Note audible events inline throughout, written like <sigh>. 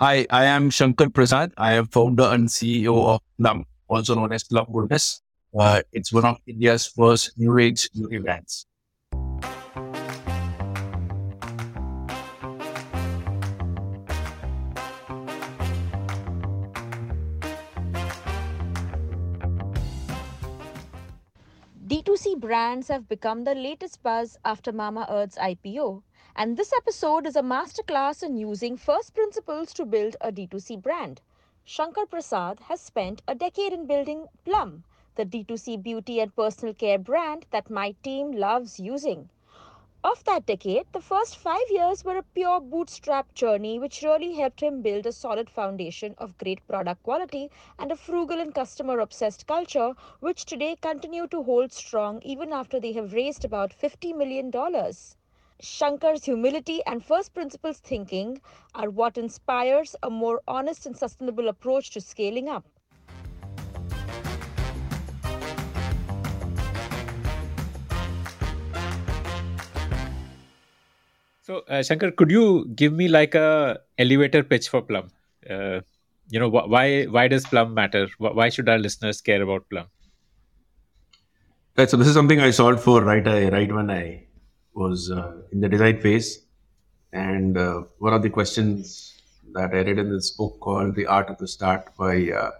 Hi, I am Shankar Prasad. I am founder and CEO of Plum, also known as Plum Goodness. Uh, it's one of India's first new age beauty brands. D2C brands have become the latest buzz after Mamaearth's IPO. And this episode is a masterclass in using first principles to build a D2C brand. Shankar Prasad has spent a decade in building Plum, the D2C beauty and personal care brand that my team loves using. Of that decade, the first five years were a pure bootstrap journey which really helped him build a solid foundation of great product quality and a frugal and customer obsessed culture, which today continue to hold strong even after they have raised about $50 million. Shankar's humility and first principles thinking are what inspires a more honest and sustainable approach to scaling up. So, uh, Shankar, could you give me like a elevator pitch for Plum? Uh, you know, wh- why why does Plum matter? Why should our listeners care about Plum? Right. So this is something I solved for right. I right when I was uh, in the design phase. And uh, one of the questions that I read in this book called The Art of the Start by uh,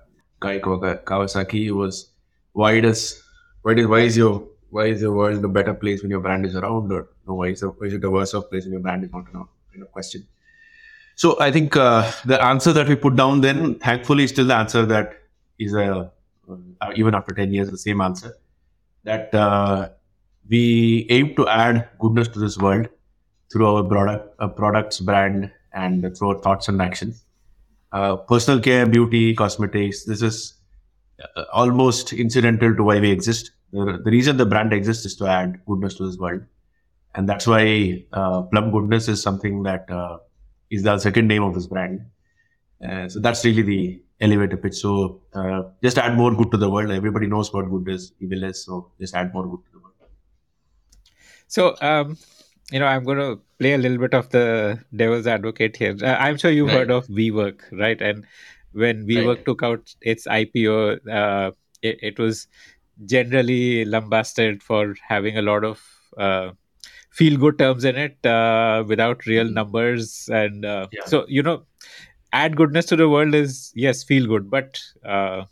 Guy Kawasaki was why does why does why is your why is your world a better place when your brand is around or no, why is, why is it a worse off place when your brand is not around kind of question. So I think uh, the answer that we put down then, thankfully, is still the answer that is a uh, even after ten years the same answer that uh, we aim to add goodness to this world through our product, uh, products, brand, and through our thoughts and actions. Uh, personal care, beauty, cosmetics. This is uh, almost incidental to why we exist. The, the, reason the brand exists is to add goodness to this world, and that's why uh, Plum Goodness is something that uh, is the second name of this brand. Uh, so that's really the elevator pitch. So just add more good to the world. Everybody knows what good is, evil is. So just add more good to the world. So, um, you know, I'm going to play a little bit of the devil's advocate here. Uh, I'm sure you've right. heard of WeWork, right? And when WeWork right. took out its IPO, uh, it, it, was generally lambasted for having a lot of uh, feel good terms in it uh, without real mm-hmm. numbers. And uh, yeah. so, you know, add goodness to the world is, yes, feel good, but uh,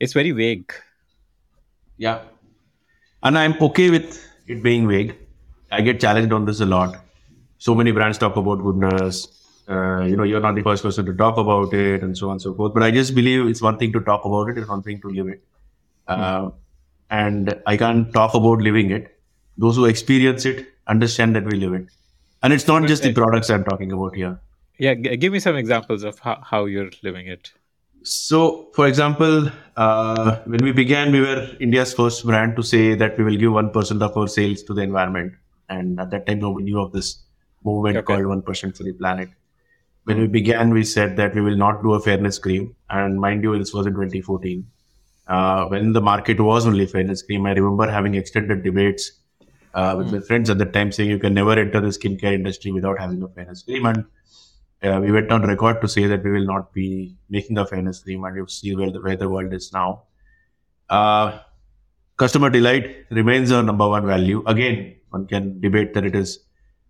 it's very vague. Yeah. And I'm okay with it being vague. I get challenged on this a lot. So many brands talk about goodness. Uh, you know, you're not the first person to talk about it, and so on and so forth. But I just believe it's one thing to talk about it, it's one thing to live it. Uh, and I can't talk about living it. Those who experience it understand that we live it. And it's not just the products I'm talking about here. Yeah, g- give me some examples of how, how you're living it. So, for example, uh, when we began, we were India's first brand to say that we will give 1% of our sales to the environment. And at that time, nobody knew of this movement okay. called 1% for the planet. When we began, we said that we will not do a fairness cream. And mind you, this was in 2014. Uh, when the market was only fairness cream, I remember having extended debates uh, with mm. my friends at the time saying you can never enter the skincare industry without having a fairness cream. And uh, we went on record to say that we will not be making a fairness and you see where the, where the world is now. Uh, customer delight remains our number one value. Again, one can debate that it is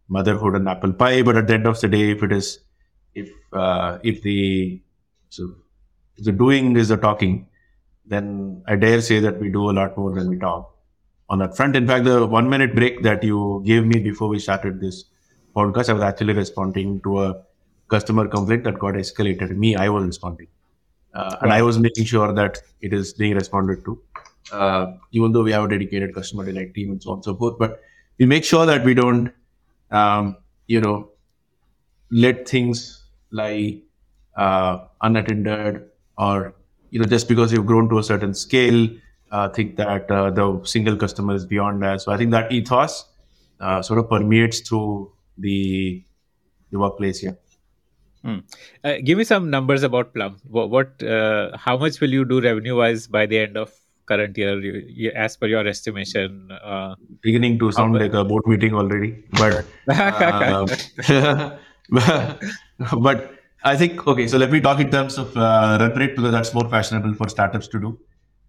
motherhood and apple pie, but at the end of the day, if it is, if uh, if the so if the doing is the talking, then I dare say that we do a lot more than we talk on that front. In fact, the one minute break that you gave me before we started this podcast, I was actually responding to a customer complaint that got escalated. Me, I was responding. Uh, and I was making sure that it is being responded to, uh, even though we have a dedicated customer delight team and so on and so forth. But we make sure that we don't, um, you know, let things lie uh, unattended or, you know, just because you've grown to a certain scale, uh, think that uh, the single customer is beyond that. So I think that ethos uh, sort of permeates through the, the workplace here. Hmm. Uh, give me some numbers about Plum. What, what uh, how much will you do revenue wise by the end of current year, you, you, as per your estimation? Uh, Beginning to sound like a board meeting already, but uh, <laughs> but I think okay. So let me talk in terms of uh, run rate because that's more fashionable for startups to do.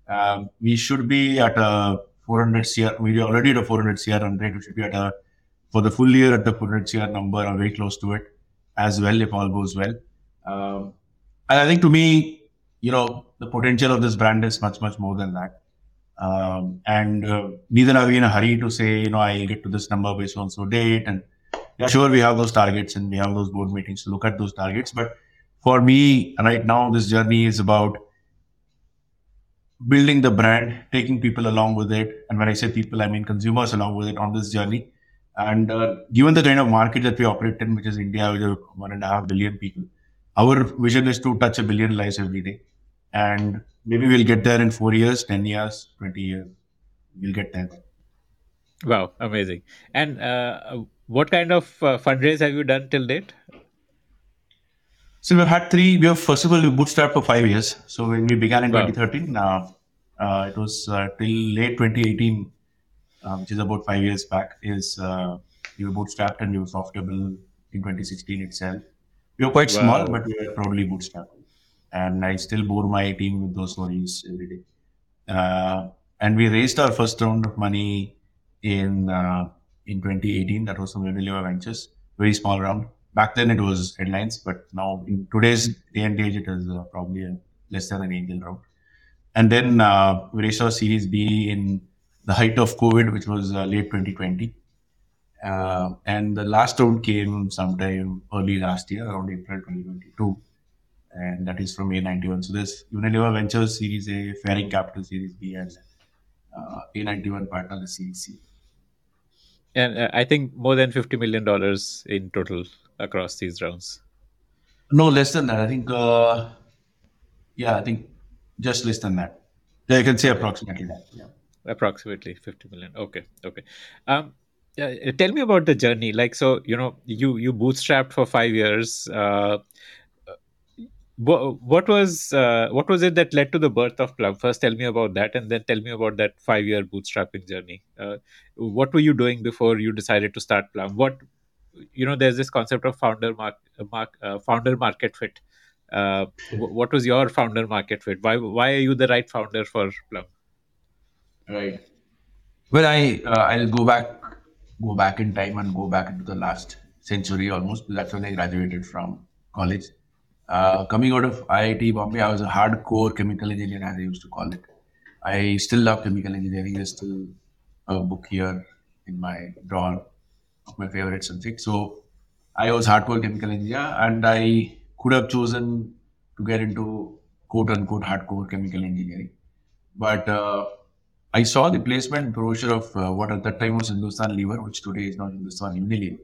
Um, we should be at a 400 CR. We are already at a 400 CR run rate. We should be at a for the full year at the 400 CR number or very close to it as well if all goes well. Um, and I think to me, you know, the potential of this brand is much much more than that. Um, and uh, neither are we in a hurry to say, you know, I'll get to this number based on so date. And yeah, sure, we have those targets and we have those board meetings to look at those targets. But for me, right now, this journey is about building the brand, taking people along with it. And when I say people, I mean consumers along with it on this journey. And uh, given the kind of market that we operate in, which is India, with one and a half billion people, our vision is to touch a billion lives every day. And maybe we'll get there in four years, 10 years, 20 years. We'll get there. Wow, amazing. And uh, what kind of uh, fundraise have you done till date? So we've had three. We have first of all we bootstrapped for five years. So when we began in wow. 2013, uh, uh, it was uh, till late 2018, uh, which is about five years back. Is uh, we were bootstrapped and we were profitable in 2016 itself. We were quite wow. small, but we were proudly bootstrapped and I still bore my team with those stories every day. Uh, and we raised our first round of money in uh, in 2018. That was from Unilever Ventures, very small round. Back then it was headlines, but now in today's day and age, it is uh, probably a, less than an angel round. And then uh, we raised our Series B in the height of COVID, which was uh, late 2020. Uh, and the last round came sometime early last year, around April 2022 and that is from A91. So there's Unilever Ventures Series A, Faering Capital Series B, and uh, A91 partner the Series C. And uh, I think more than fifty million dollars in total across these rounds. No, less than that. I think. Uh, yeah, I think just less than that. Yeah, you can say approximately that. Yeah. Approximately fifty million. Okay. Okay. Um, yeah, tell me about the journey. Like, so you know, you you bootstrapped for five years. Uh, what, was uh, what was it that led to the birth of Plum? First, tell me about that, and then tell me about that five year bootstrapping journey. Uh, what were you doing before you decided to start Plum? What you know, there's this concept of founder mark, mark uh, founder market fit. Uh, what was your founder market fit? Why why are you the right founder for Plum? Right. Well, I uh, I'll go back go back in time and go back into the last century almost. That's when I graduated from college uh, coming out of IIT Bombay, I was a hardcore chemical engineer, as I used to call it. I still love chemical engineering. There's still a book here in my drawer of my favorite subject. So I was hardcore chemical engineer, and I could have chosen to get into quote unquote hardcore chemical engineering. But uh, I saw the placement brochure of uh, what at that time was Hindustan Lever, which today is not Hindustan Unilever.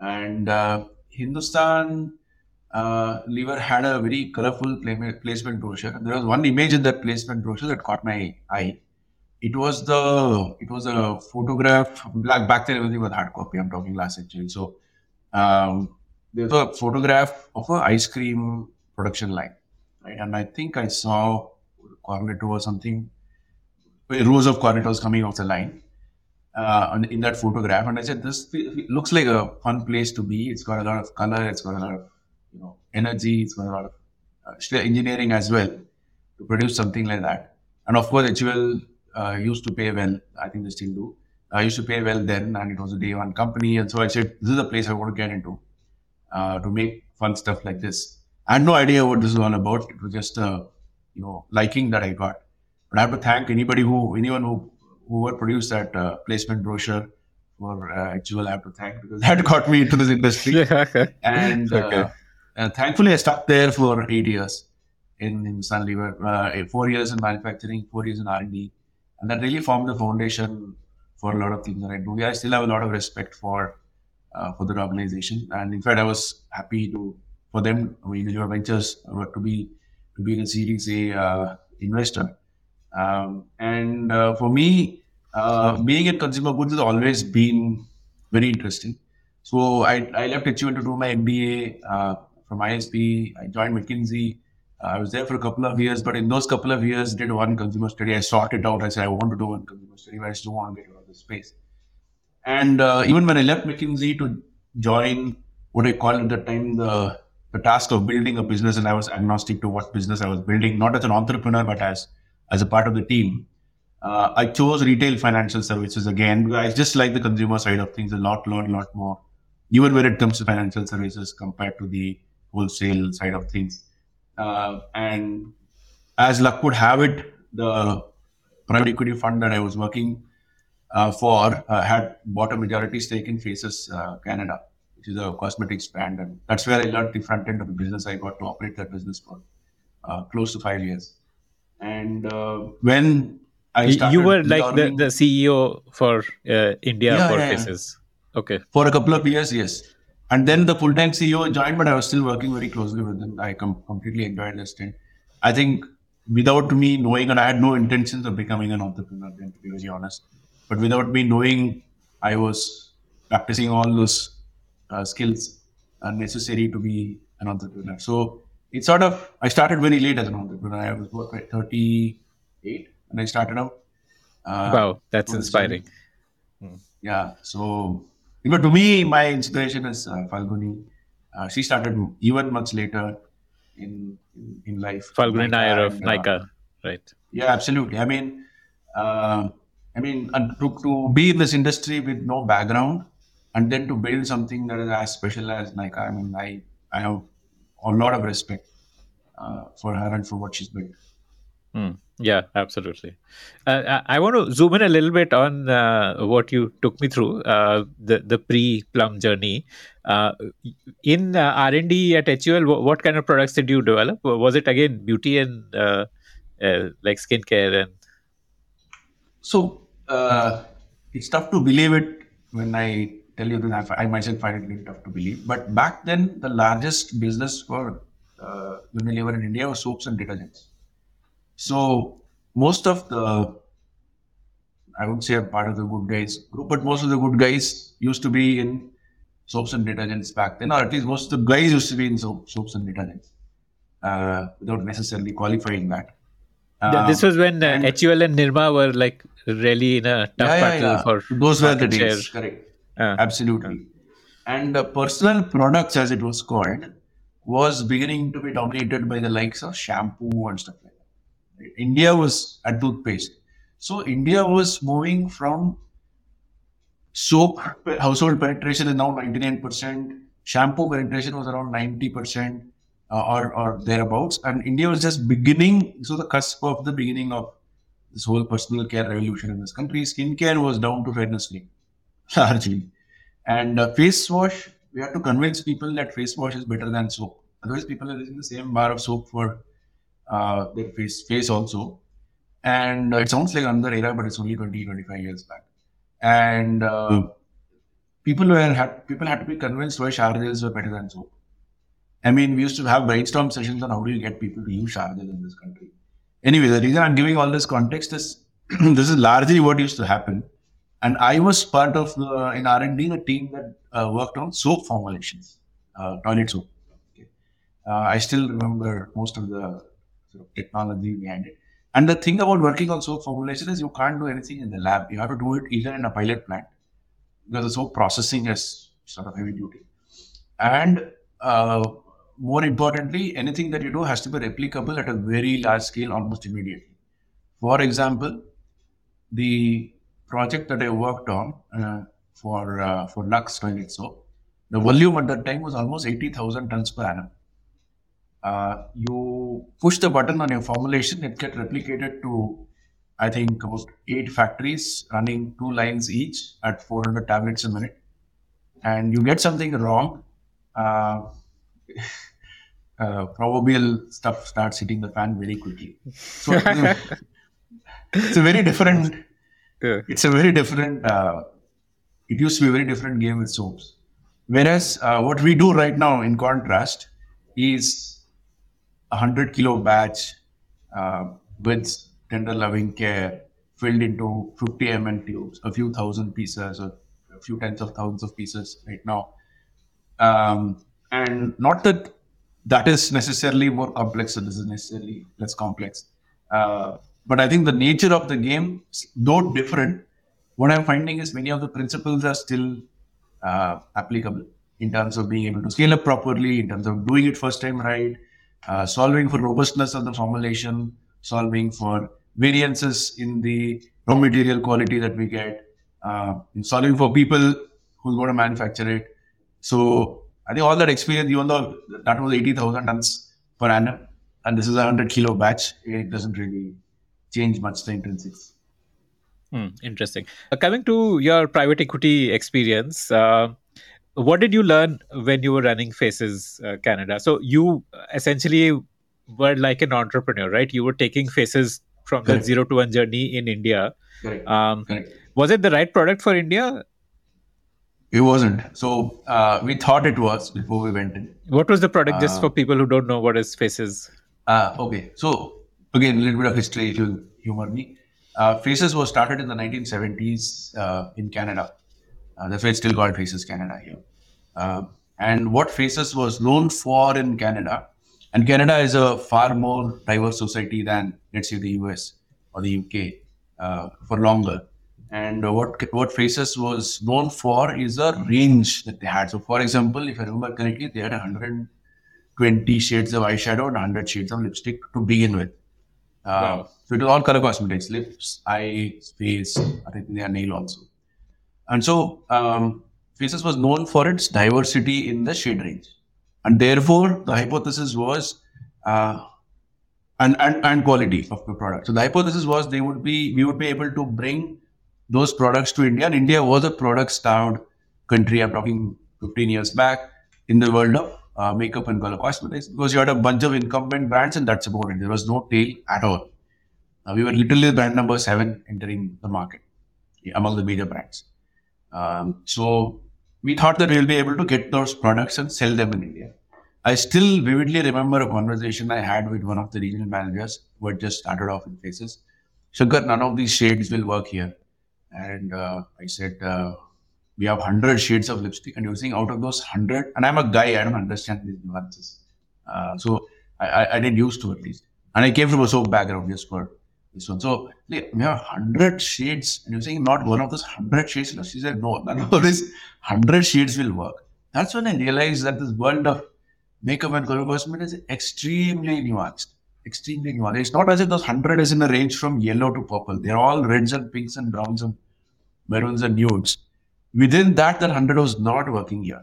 And uh, Hindustan uh, Lever had a very colorful placement brochure. There was one image in that placement brochure that caught my eye. It was the it was a photograph. Back back then everything was hard copy. I'm talking last century. So um, there was a photograph of an ice cream production line, right? And I think I saw Cornetto or something. Rows of Cornettos coming off the line. Uh, in that photograph, and I said, "This looks like a fun place to be. It's got a lot of color. It's got a lot of you know, energy, it's got a lot of uh, engineering as well to produce something like that. And of course, HUL uh, used to pay well. I think they still do. I used to pay well then, and it was a day one company. And so I said, this is a place I want to get into uh, to make fun stuff like this. I had no idea what this was all about. It was just a, you know, liking that I got. But I have to thank anybody who, anyone who, who produced that uh, placement brochure for uh, HUL. I have to thank because <laughs> that got me into this industry. <laughs> and uh, okay. Uh, thankfully, I stuck there for eight years in, in uh, four years in manufacturing, four years in R&D. And that really formed the foundation for a lot of things that I do. I still have a lot of respect for uh, for the organization. And in fact, I was happy to for them, I mean, your ventures, uh, to be to be a Series A uh, investor. Um, and uh, for me, uh, being in consumer goods has always been very interesting. So I, I left HUL to do my MBA from ISB. I joined McKinsey. Uh, I was there for a couple of years, but in those couple of years, did one consumer study. I sorted out. I said I want to do one consumer study, but I still want to get out of the space. And uh, even when I left McKinsey to join what I called at the time the the task of building a business, and I was agnostic to what business I was building, not as an entrepreneur, but as as a part of the team. Uh, I chose retail financial services again. because I just like the consumer side of things a lot, a lot more, even when it comes to financial services compared to the wholesale side of things. Uh, and as luck would have it, the private equity fund that I was working uh, for uh, had bought a majority stake in Faces uh, Canada, which is a cosmetics brand, and that's where I learned the front end of the business. I got to operate that business for uh, close to five years. And uh, when I started, you were like the, the CEO for uh, India yeah, for yeah, Faces. Yeah. Okay. For a couple of years, yes. And then the full-time CEO joined, but I was still working very closely with him. I com- completely enjoyed the stint. I think without me knowing, and I had no intentions of becoming an entrepreneur, then, to be very honest. But without me knowing, I was practicing all those uh, skills necessary to be an entrepreneur. So it sort of, I started very late as an entrepreneur. I was what, 38 when I started out. Uh, wow, that's inspiring. Yeah. So, but to me, my inspiration is uh, Falguni. Uh, she started even much later in in, in life. Falguni Nayar of Nykaa, uh, right? Yeah, absolutely. I mean, uh, I mean, to, to be in this industry with no background and then to build something that is as special as Nykaa, I mean, I, I have a lot of respect uh, for her and for what she's built. Mm, yeah, absolutely. Uh, I want to zoom in a little bit on uh, what you took me through uh, the the pre Plum journey. Uh, in uh, R and D at HUL, what, what, kind of products did you develop? Was it again beauty and like skincare and? So it's tough to believe it when I tell you this, I myself find it really tough to believe. But back then, the largest business for uh, Unilever in India was soaps and detergents. So most of the, I would say, a part of the good guys group, but most of the good guys used to be in soaps and detergents back then, or at least most of the guys used to be in soap, soaps and detergents, uh, without necessarily qualifying that. Uh, this was when uh, and, HUL and Nirma were like really in a tough yeah, yeah, battle yeah. for those were the days. Correct. Uh, Absolutely. And uh, personal products, as it was called, was beginning to be dominated by the likes of shampoo and stuff like that. India was a toothpaste. So India was moving from soap household penetration is now 99%, shampoo penetration was around 90% uh, or, or thereabouts. And India was just beginning, so the cusp of the beginning of this whole personal care revolution in this country. Skincare was down to fairness free, largely. And uh, face wash, we have to convince people that face wash is better than soap. Otherwise, people are using the same bar of soap for uh, their face, face also. And uh, it sounds like another era, but it's only 20, 25 years back. And uh, people were had, people had to be convinced why shower gels were better than soap. I mean, we used to have brainstorm sessions on how do you get people to use shower in this country. Anyway, the reason I'm giving all this context is <clears throat> this is largely what used to happen. And I was part of the, in R&D, the team that uh, worked on soap formulations, uh, toilet soap. Okay. Uh, I still remember most of the sort of technology behind it. And the thing about working on soap formulation is you can't do anything in the lab. You have to do it either in a pilot plant because the soap processing is sort of heavy duty. And uh, more importantly, anything that you do has to be replicable at a very large scale almost immediately. For example, the project that I worked on uh, for uh, for Lux toilet soap, the volume at that time was almost 80,000 tons per annum. Uh, you push the button on your formulation, it gets replicated to, I think, about eight factories running two lines each at 400 tablets a minute. And you get something wrong, uh, <laughs> uh, proverbial stuff starts hitting the fan very quickly. So <laughs> it's a very different. Yeah. It's a very different. Uh, it used to be a very different game with soaps. Whereas uh, what we do right now, in contrast, is a hundred kilo batch uh, with tender loving care filled into 50 ml tubes, a few thousand pieces or a few tens of thousands of pieces right now. Um, and not that that is necessarily more complex or this is necessarily less complex. Uh, but I think the nature of the game, though different, what I'm finding is many of the principles are still uh, applicable. in terms of being able to scale up properly, in terms of doing it first time right, uh, solving for robustness of the formulation, solving for variances in the raw material quality that we get, uh, solving for people who's going to manufacture it. So I think all that experience, even though that was 80,000 tons per annum, and this is a 100 kilo batch, it doesn't really change much the intrinsics. Hmm, interesting. Uh, coming to your private equity experience, uh, what did you learn when you were running Faces uh, Canada? So you essentially were like an entrepreneur, right? You were taking Faces from Correct. the zero to one journey in India. Correct. Um, Correct. Was it the right product for India? It wasn't. So uh, we thought it was before we went in. What was the product, just uh, for people who don't know what is Faces? Uh, okay. So again, a little bit of history, if you humor me. Uh, Faces was started in the 1970s uh, in Canada. Uh, that's why it's still called Faces Canada here. Uh, and what Faces was known for in Canada, and Canada is a far more diverse society than, let's say, the US or the UK uh, for longer. And what what Faces was known for is a range that they had. So, for example, if I remember correctly, they had 120 shades of eyeshadow and 100 shades of lipstick to begin with. Uh, wow. So it was all color cosmetics, lips, eyes, face, I think they are nail also. And so um, Faces was known for its diversity in the shade range. And therefore, the hypothesis was uh, and, and, and quality of the product. So the hypothesis was they would be we would be able to bring those products to India. And India was a product starved country. I'm talking 15 years back in the world of uh, makeup and color cosmetics because you had a bunch of incumbent brands and that's about it. There was no tail at all. Uh, we were literally brand number seven entering the market among the major brands. Um, so we thought that we'll be able to get those products and sell them in India. I still vividly remember a conversation I had with one of the regional managers who had just started off in Faces. Shankar, none of these shades will work here. And uh, I said, uh, we have 100 shades of lipstick and you're saying out of those 100, and I'm a guy, I don't understand these nuances. Uh, so I, I, didn't used to at least. And I came from a soap background just for this one. So we have 100 shades, and you're saying not one of those 100 shades. She said, no, none of these 100 shades will work. That's when I realized that this world of makeup and color cosmetics is extremely nuanced. Extremely nuanced. It's not as if those 100 is in a range from yellow to purple. They're all reds and pinks and browns and maroons and nudes. Within that, that 100 was not working here.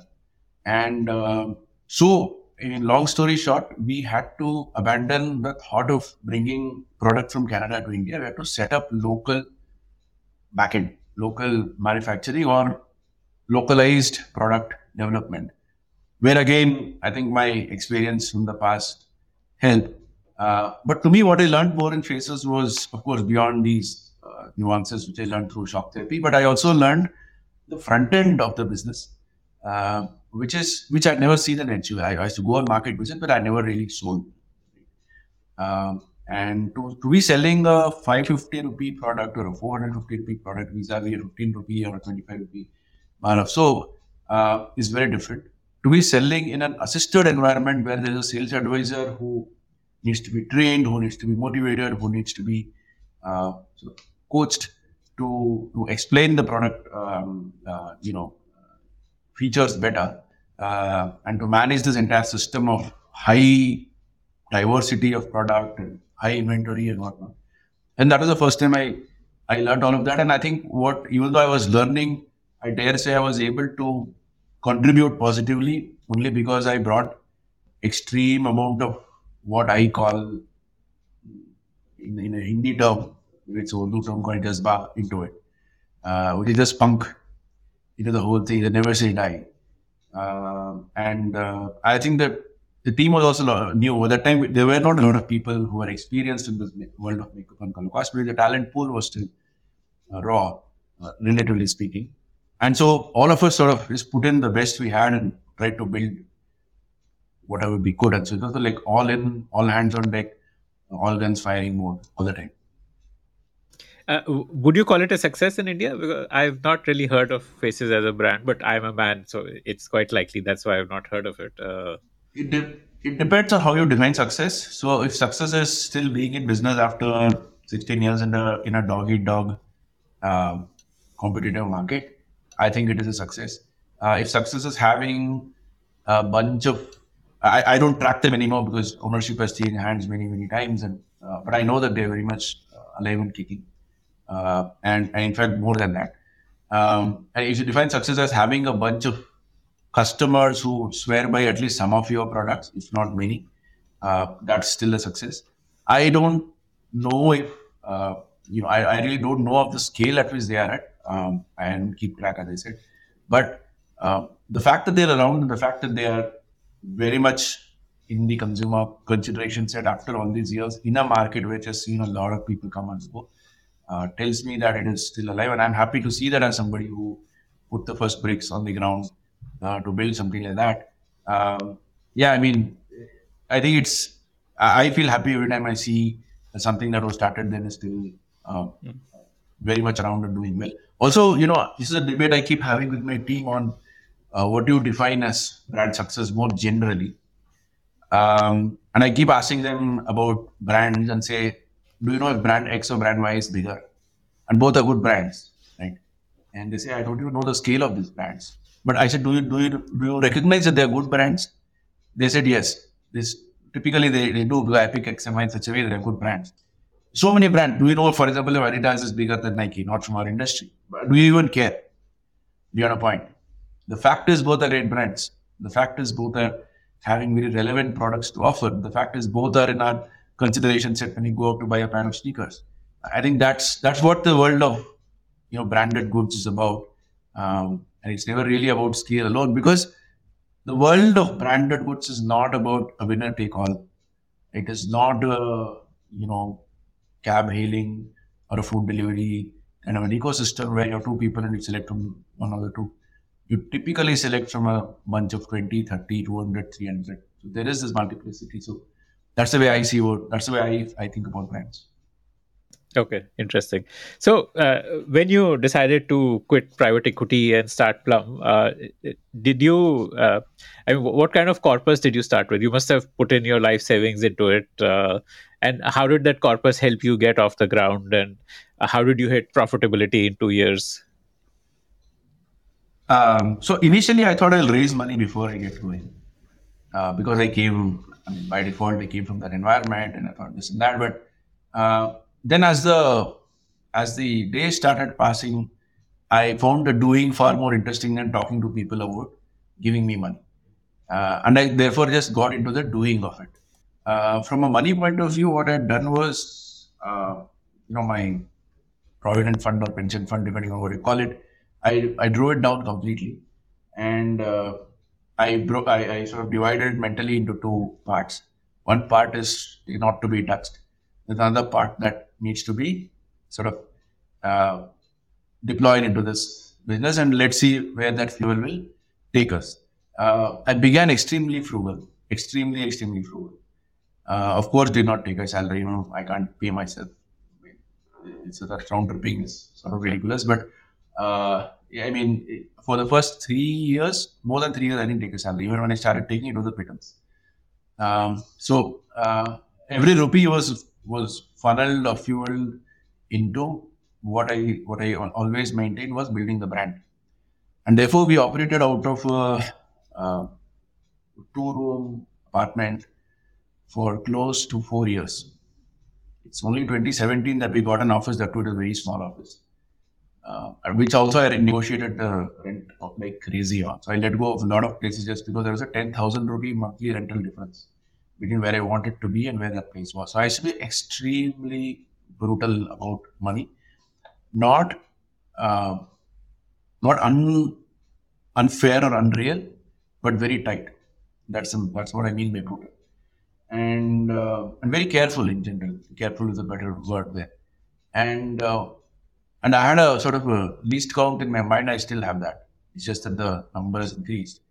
And uh, so in long story short, we had to abandon the thought of bringing product from Canada to India. We had to set up local backend, local manufacturing or localized product development. Where again, I think my experience from the past helped. Uh, but to me, what I learned more in Faces was, of course, beyond these uh, nuances which I learned through shock therapy, but I also learned the front end of the business. Uh, which is which I'd never seen in HU. I, used to go on market visit, but I never really sold. Um, and to, to be selling a 550 rupee product or a 450 rupee product vis-a-vis a 15 rupee or a 25 rupee Manav. So uh, is very different. To be selling in an assisted environment where there's a sales advisor who needs to be trained, who needs to be motivated, who needs to be uh, coached to to explain the product, um, uh, you know, features better uh, and to manage this entire system of high diversity of product and high inventory and whatnot. And that was the first time I, I learned all of that. And I think what, even though I was learning, I dare say I was able to contribute positively only because I brought extreme amount of what I call in, in a Hindi term, which Urdu term called jazba into it, uh, which just spunk into the whole thing. They never say die. Uh, and uh, I think that the team was also new. At that time, there were not a lot of people who were experienced in this world of makeup and color cosplay. The talent pool was still uh, raw, uh, relatively speaking. And so all of us sort of just put in the best we had and tried to build whatever we could. And so it was like all in, all hands on deck, all guns firing mode all the time. Uh, would you call it a success in India? Because I've not really heard of Faces as a brand, but I'm a man, so it's quite likely that's why I've not heard of it. Uh, it, de- it depends on how you define success. So if success is still being in business after 16 years in a in a dog eat dog uh, competitive market, I think it is a success. Uh, if success is having a bunch of, I, I don't track them anymore because ownership has changed hands many, many times. And uh, but I know that they're very much uh, alive and kicking, uh, and, and in fact more than that. Um, and if you define success as having a bunch of customers who swear by at least some of your products, if not many, uh, that's still a success. I don't know if uh, you know. I, I, really don't know of the scale at which they are at. Um, and keep track, as I said. But uh, the fact that they're around and the fact that they are very much in the consumer consideration set after all these years in a market which has seen a lot of people come and go uh, tells me that it is still alive. And I'm happy to see that as somebody who put the first bricks on the ground uh, to build something like that. Um, yeah, I mean, I think it's, I feel happy every time I see something that was started then is still uh, mm. very much around and doing well. Also, you know, this is a debate I keep having with my team on uh, what do you define as brand success more generally. Um, and I keep asking them about brands and say, do you know if brand X or brand Y is bigger? And both are good brands, right? And they say, I don't even know the scale of these brands. But I said, do you do you do you recognize that they are good brands? They said yes. This typically they, they do because Epic XMI in such a way that they're good brands. So many brands. Do you know, for example, if Adidas is bigger than Nike, not from our industry? But do you even care? Beyond a point. The fact is both are great brands. The fact is both are having very relevant products to offer. The fact is both are in our consideration set when you go out to buy a pair of sneakers. I think that's that's what the world of you know branded goods is about. Um, and it's never really about scale alone because the world of branded goods is not about a winner take all. It is not a, you know, cab hailing or a food delivery kind of an ecosystem where you have two people and you select from one of the two. You typically select from a bunch of 20, 30, 200, 300. So there is this multiplicity. So that's the way I see it. That's the way I, I think about brands. Okay, interesting. So, uh, when you decided to quit private equity and start Plum, uh, did you? Uh, I mean, what kind of corpus did you start with? You must have put in your life savings into it. Uh, and how did that corpus help you get off the ground? And how did you hit profitability in two years? Um, so initially, I thought I'll raise money before I get going, uh, because I came I mean, by default. I came from that environment, and I thought this and that, but uh, then as the as the days started passing, I found the doing far more interesting than talking to people about giving me money. Uh, and I therefore just got into the doing of it. Uh, from a money point of view, what I had done was, uh, you know, my provident fund or pension fund, depending on what you call it, I, I drew it down completely. And uh, I, broke, I, I sort of divided mentally into two parts. One part is not to be touched. There's another part that needs to be sort of uh, deployed into this business and let's see where that fuel will take us. Uh, I began extremely frugal, extremely, extremely frugal. Uh, of course, did not take a salary. You know, I can't pay myself. It's a round tripping is sort of ridiculous. But uh, I mean, for the first three years, more than three years, I didn't take a salary. Even when I started taking it, was a pittance. Um, so uh, every rupee was was funneled or fueled into what I what I always maintained was building the brand, and therefore we operated out of a, a two-room apartment for close to four years. It's only 2017 that we got an office that was a very small office, uh, which also I negotiated the rent of like crazy on. So I let go of a lot of places just because there was a 10,000 rupee monthly rental difference between where I wanted to be and where that place was. So I used to be extremely brutal about money, not uh, not un, unfair or unreal, but very tight. That's that's what I mean by brutal, and uh, and very careful in general. Careful is a better word there, and uh, and I had a sort of a least count in my mind. I still have that. It's just that the number has increased.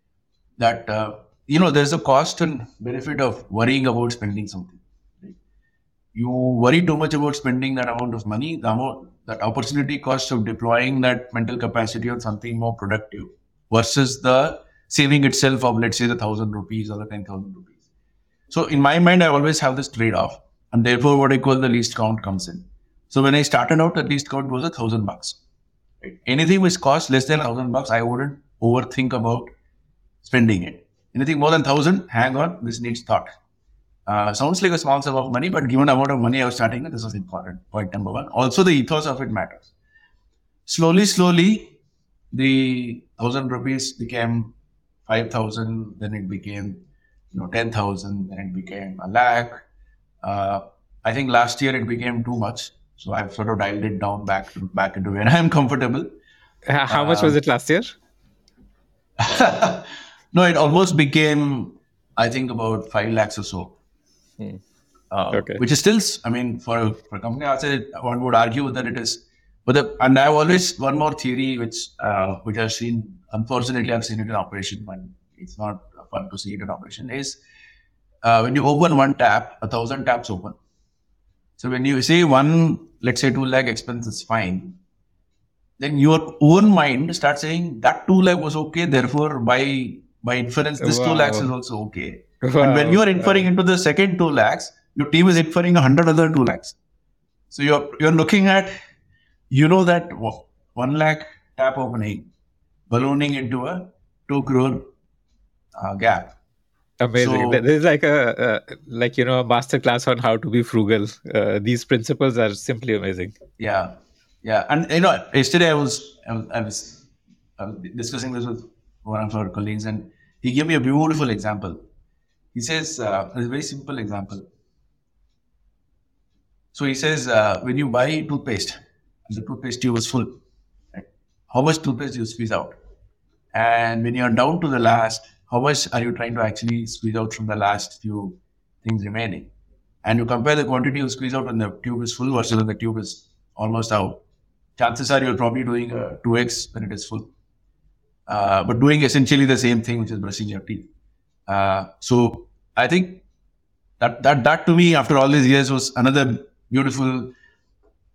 That uh, you know, there's a cost and benefit of worrying about spending something. Right? You worry too much about spending that amount of money, the amount, that opportunity cost of deploying that mental capacity on something more productive versus the saving itself of, let's say, the thousand rupees or the 10,000 rupees. So in my mind, I always have this trade off. And therefore, what I call the least count comes in. So when I started out, the least count was a thousand bucks. Right? Anything which cost less than a thousand bucks, I wouldn't overthink about spending it. Anything more than thousand, hang on, this needs thought. Uh, sounds like a small sum of money, but given the amount of money I was starting this was important. Point number one. Also, the ethos of it matters. Slowly, slowly, the thousand rupees became five thousand. Then it became, you know, ten thousand. Then it became a lakh. Uh, I think last year it became too much, so I've sort of dialed it down back to, back into where <laughs> I'm comfortable. How much was it last year? <laughs> no, it almost became, I think, about five lakhs or so. Hmm. Uh, Okay. Which is still, I mean, for a, for a company, I say one would argue that it is. But the, and I've always one more theory which uh, which I've seen. Unfortunately, I've seen it in operation, but it's not fun to see it in operation. Is uh, when you open one tap, a thousand taps open. So when you see one, let's say two lakh expense is fine, then your own mind starts saying that two lakh was okay. Therefore, by by inference, this two lakhs is also okay. And when you are inferring into the second two lakhs, your team is inferring a hundred other two lakhs. So you're you're looking at, you know that wa- one lakh tap opening, ballooning into a two crore uh, gap. Amazing. So- Th- This is like a, a like you know a master class on how to be frugal. Uh, these principles are simply amazing. Yeah, yeah. And you know, yesterday I was I was, I was, I was discussing this with one of our colleagues, and he gave me a beautiful example. He says uh, a very simple example. So he says uh, when you buy toothpaste, and the toothpaste tube is full, right? how much toothpaste do you squeeze out? And when you're down to the last, how much are you trying to actually squeeze out from the last few things remaining? And you compare the quantity you squeeze out when the tube is full versus when the tube is almost out. Chances are you're probably doing a 2x when it is full. Uh, but doing essentially the same thing, which is brushing your teeth. Uh, so I think that, that that to me, after all these years, was another beautiful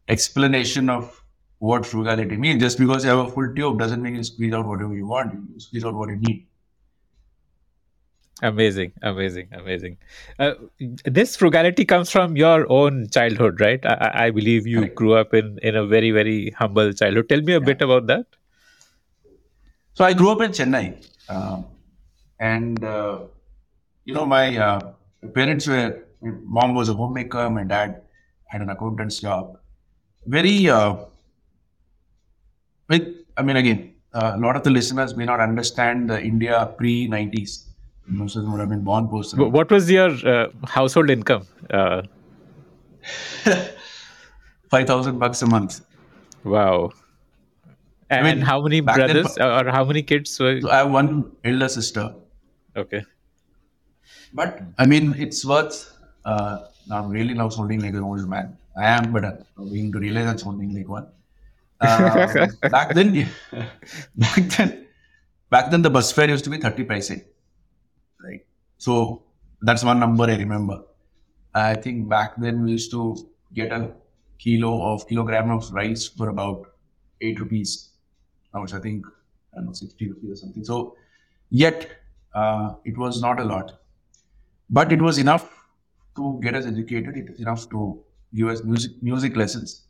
explanation of what frugality means. Just because you have a full tube doesn't mean you squeeze out whatever you want. You squeeze out what you need. Amazing, amazing, amazing. Uh, this frugality comes from your own childhood, right? I, I- believe you Correct. grew up in in a very very humble childhood. Tell me a bit about that. So I grew up in Chennai, um, and uh, you know my uh, parents were. My mom was a homemaker. My dad had an accountant's job. Very, uh, with I mean, again, uh, a lot of the listeners may not understand the India pre '90s. Most of them would have been born post. What was your uh, household income? Uh, <laughs> Five thousand bucks a month. wow. And mean, how many back then- brothers or how many kids were? So I have one elder sister. Okay. But I mean, it's worth. Uh, I'm really now sounding like an old man. I am, but I'm beginning to realize I'm sounding like one. Uh, <laughs> back then, <laughs> back then, back then the bus fare used to be thirty paise? So that's one number I remember. I think back then we used to get a kilo of kilogram of rice for about eight rupees. It's I think I don't know sixty rupees or something. So yet uh, it was not a lot but it was enough to get us educated. It was enough to give us music music lessons.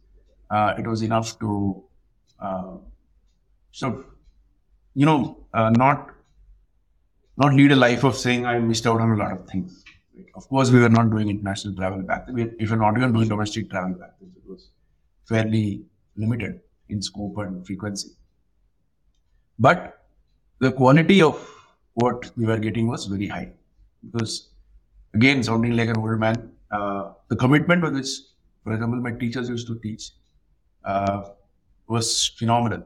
Uh, it was enough to uh, so you know uh, not not lead a life of saying I missed out on a lot of things. Of course, we were not doing international travel back then. We, if we're not even doing domestic travel back then, it was fairly limited in scope and frequency. But the quality of what we were getting was very high because again sounding like an old man uh, the commitment with which for example my teachers used to teach uh, was phenomenal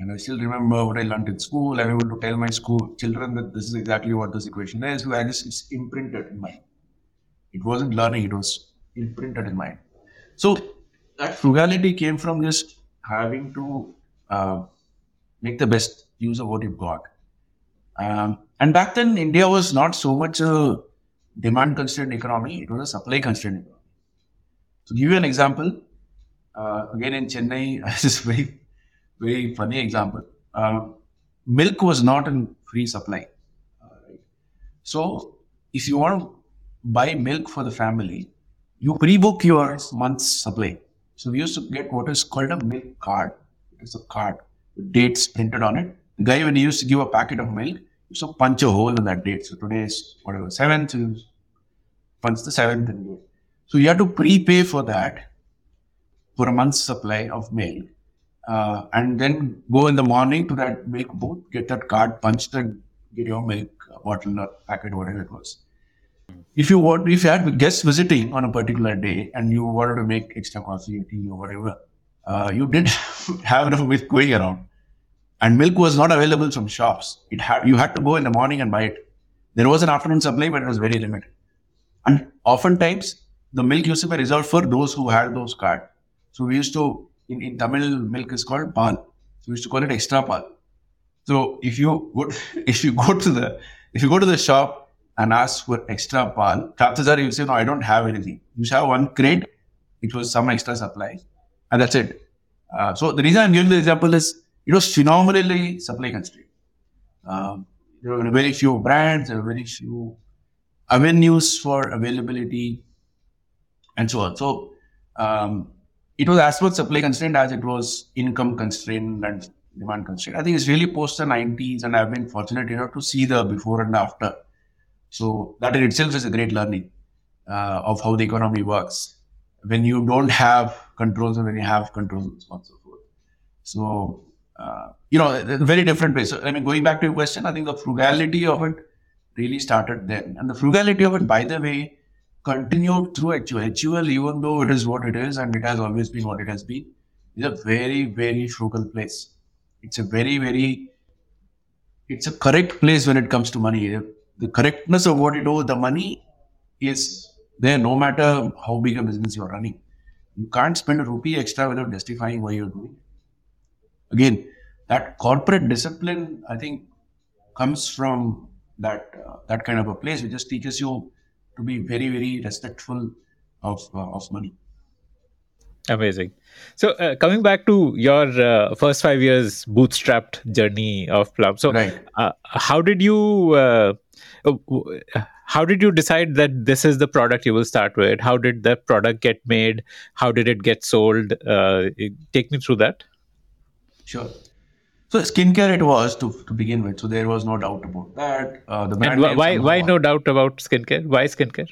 and i still remember what i learned in school. I'm able to tell my school children that this is exactly what this equation is. So i just it's imprinted in mind it wasn't learning it was imprinted in mind so that frugality came from just having to uh, make the best use of what you've got. Um, and back then, India was not so much a demand constrained economy, it was a supply constrained economy. To give you an example, uh, again in Chennai, this is very, very funny example. Um, milk was not in free supply. Uh? So, if you want to buy milk for the family, you pre book your month's supply. So, we used to get what is called a milk card. It's a card with dates printed on it. The guy, when he used to give a packet of milk, used to punch a hole in that date. So today is whatever, seventh, punch the seventh and So you have to prepay for that for a month's supply of milk. Uh, and then go in the morning to that milk booth, get that card punched and get your milk bottle or packet, whatever it was. If you want, if you had guests visiting on a particular day and you wanted to make extra coffee or tea or whatever, uh, you didn't <laughs> have enough milk going around, and milk was not available from shops. It had you had to go in the morning and buy it. There was an afternoon supply, but it was very limited. And oftentimes, the milk used to be reserved for those who had those cards. So we used to in, in Tamil, milk is called pal. So we used to call it extra pal. So if you go, <laughs> if you go to the if you go to the shop and ask for extra pal, chances are you say, no, I don't have anything. You have one crate, it was some extra supply, and that's it. Uh, so the reason I'm giving the example is it was phenomenally supply constrained. Um, there were very few brands, there were very few avenues for availability, and so on. So um, it was as much supply constrained as it was income constrained and demand constraint. I think it's really post the 90s, and I've been fortunate enough to see the before and after. So that in itself is a great learning uh, of how the economy works when you don't have controls and when you have controls and so on and so forth. So, uh, you know, very different way. So, I mean, going back to your question, I think the frugality of it really started then. And the frugality of it, by the way, continued through HUL. Even though it is what it is and it has always been what it has been, is a very, very frugal place. It's a very very it's a correct place when it comes to money. The correctness of what you do the money is there no matter how big a business you're running. You can't spend a rupee extra without justifying why you're doing it. Again that corporate discipline i think comes from that uh, that kind of a place which just teaches you to be very very respectful of uh, of money Amazing. So, uh, coming back to your uh, first five years bootstrapped journey of Plum. So, right. uh, how did you uh, uh, how did you decide that this is the product you will start with? How did the product get made? How did it get sold? Uh, take me through that. Sure. So skincare it was to, to begin with. So there was no doubt about that. the brand and why why no doubt about skincare? Why skincare?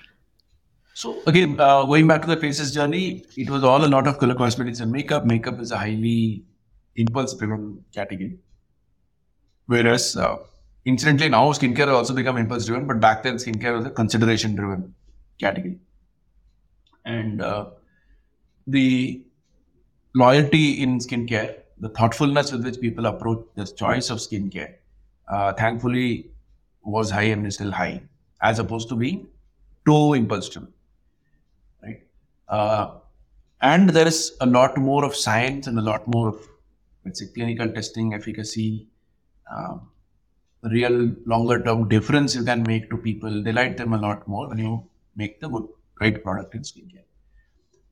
So again, uh, going back to the Faces journey, it was all a lot of color cosmetics and makeup. Makeup is a highly impulse-driven category, whereas uh, incidentally now skincare has also become impulse-driven, but back then skincare was a consideration-driven category, and uh, the loyalty in skincare, the thoughtfulness with which people approach the choice of skincare, uh, thankfully was high and is still high, as opposed to being too impulsive. Right? Uh, and there is a lot more of science and a lot more of, let's say, clinical testing, efficacy, uh, real longer term difference you can make to people. Delight them a lot more when you make the good, right product in skincare.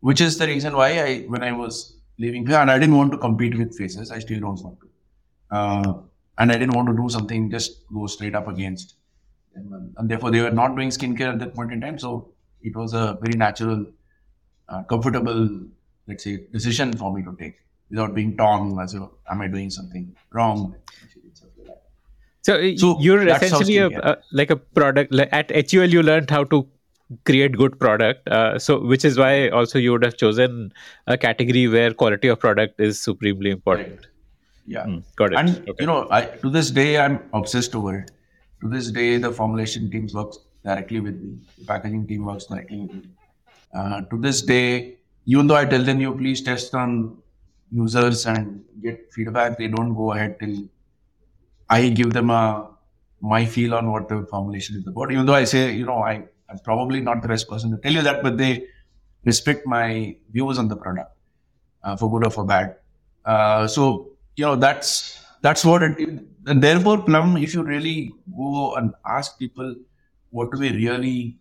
Which is the reason why I, when I was leaving and I didn't want to compete with faces, I still don't want to. Uh, and I didn't want to do something just go straight up against. And, and therefore, they were not doing skincare at that point in time. So it was a very natural uh, comfortable, let's say, decision for me to take without being torn as a, am I doing something wrong? So, so you're essentially a, a, like a product like at HUL. You learned how to create good product. Uh, so, which is why also you would have chosen a category where quality of product is supremely important. Right. Yeah, mm, got it. And okay. you know, I, to this day, I'm obsessed over it. To this day, the formulation teams works directly with me. The packaging team works directly with me. Uh, to this day, even though I tell them you please test on users and get feedback, they don't go ahead till I give them a my feel on what the formulation is about. Even though I say, you know, I, I'm probably not the best person to tell you that, but they respect my views on the product, uh, for good or for bad. Uh, so you know that's that's what it. And therefore, Plum, if you really go and ask people what do we really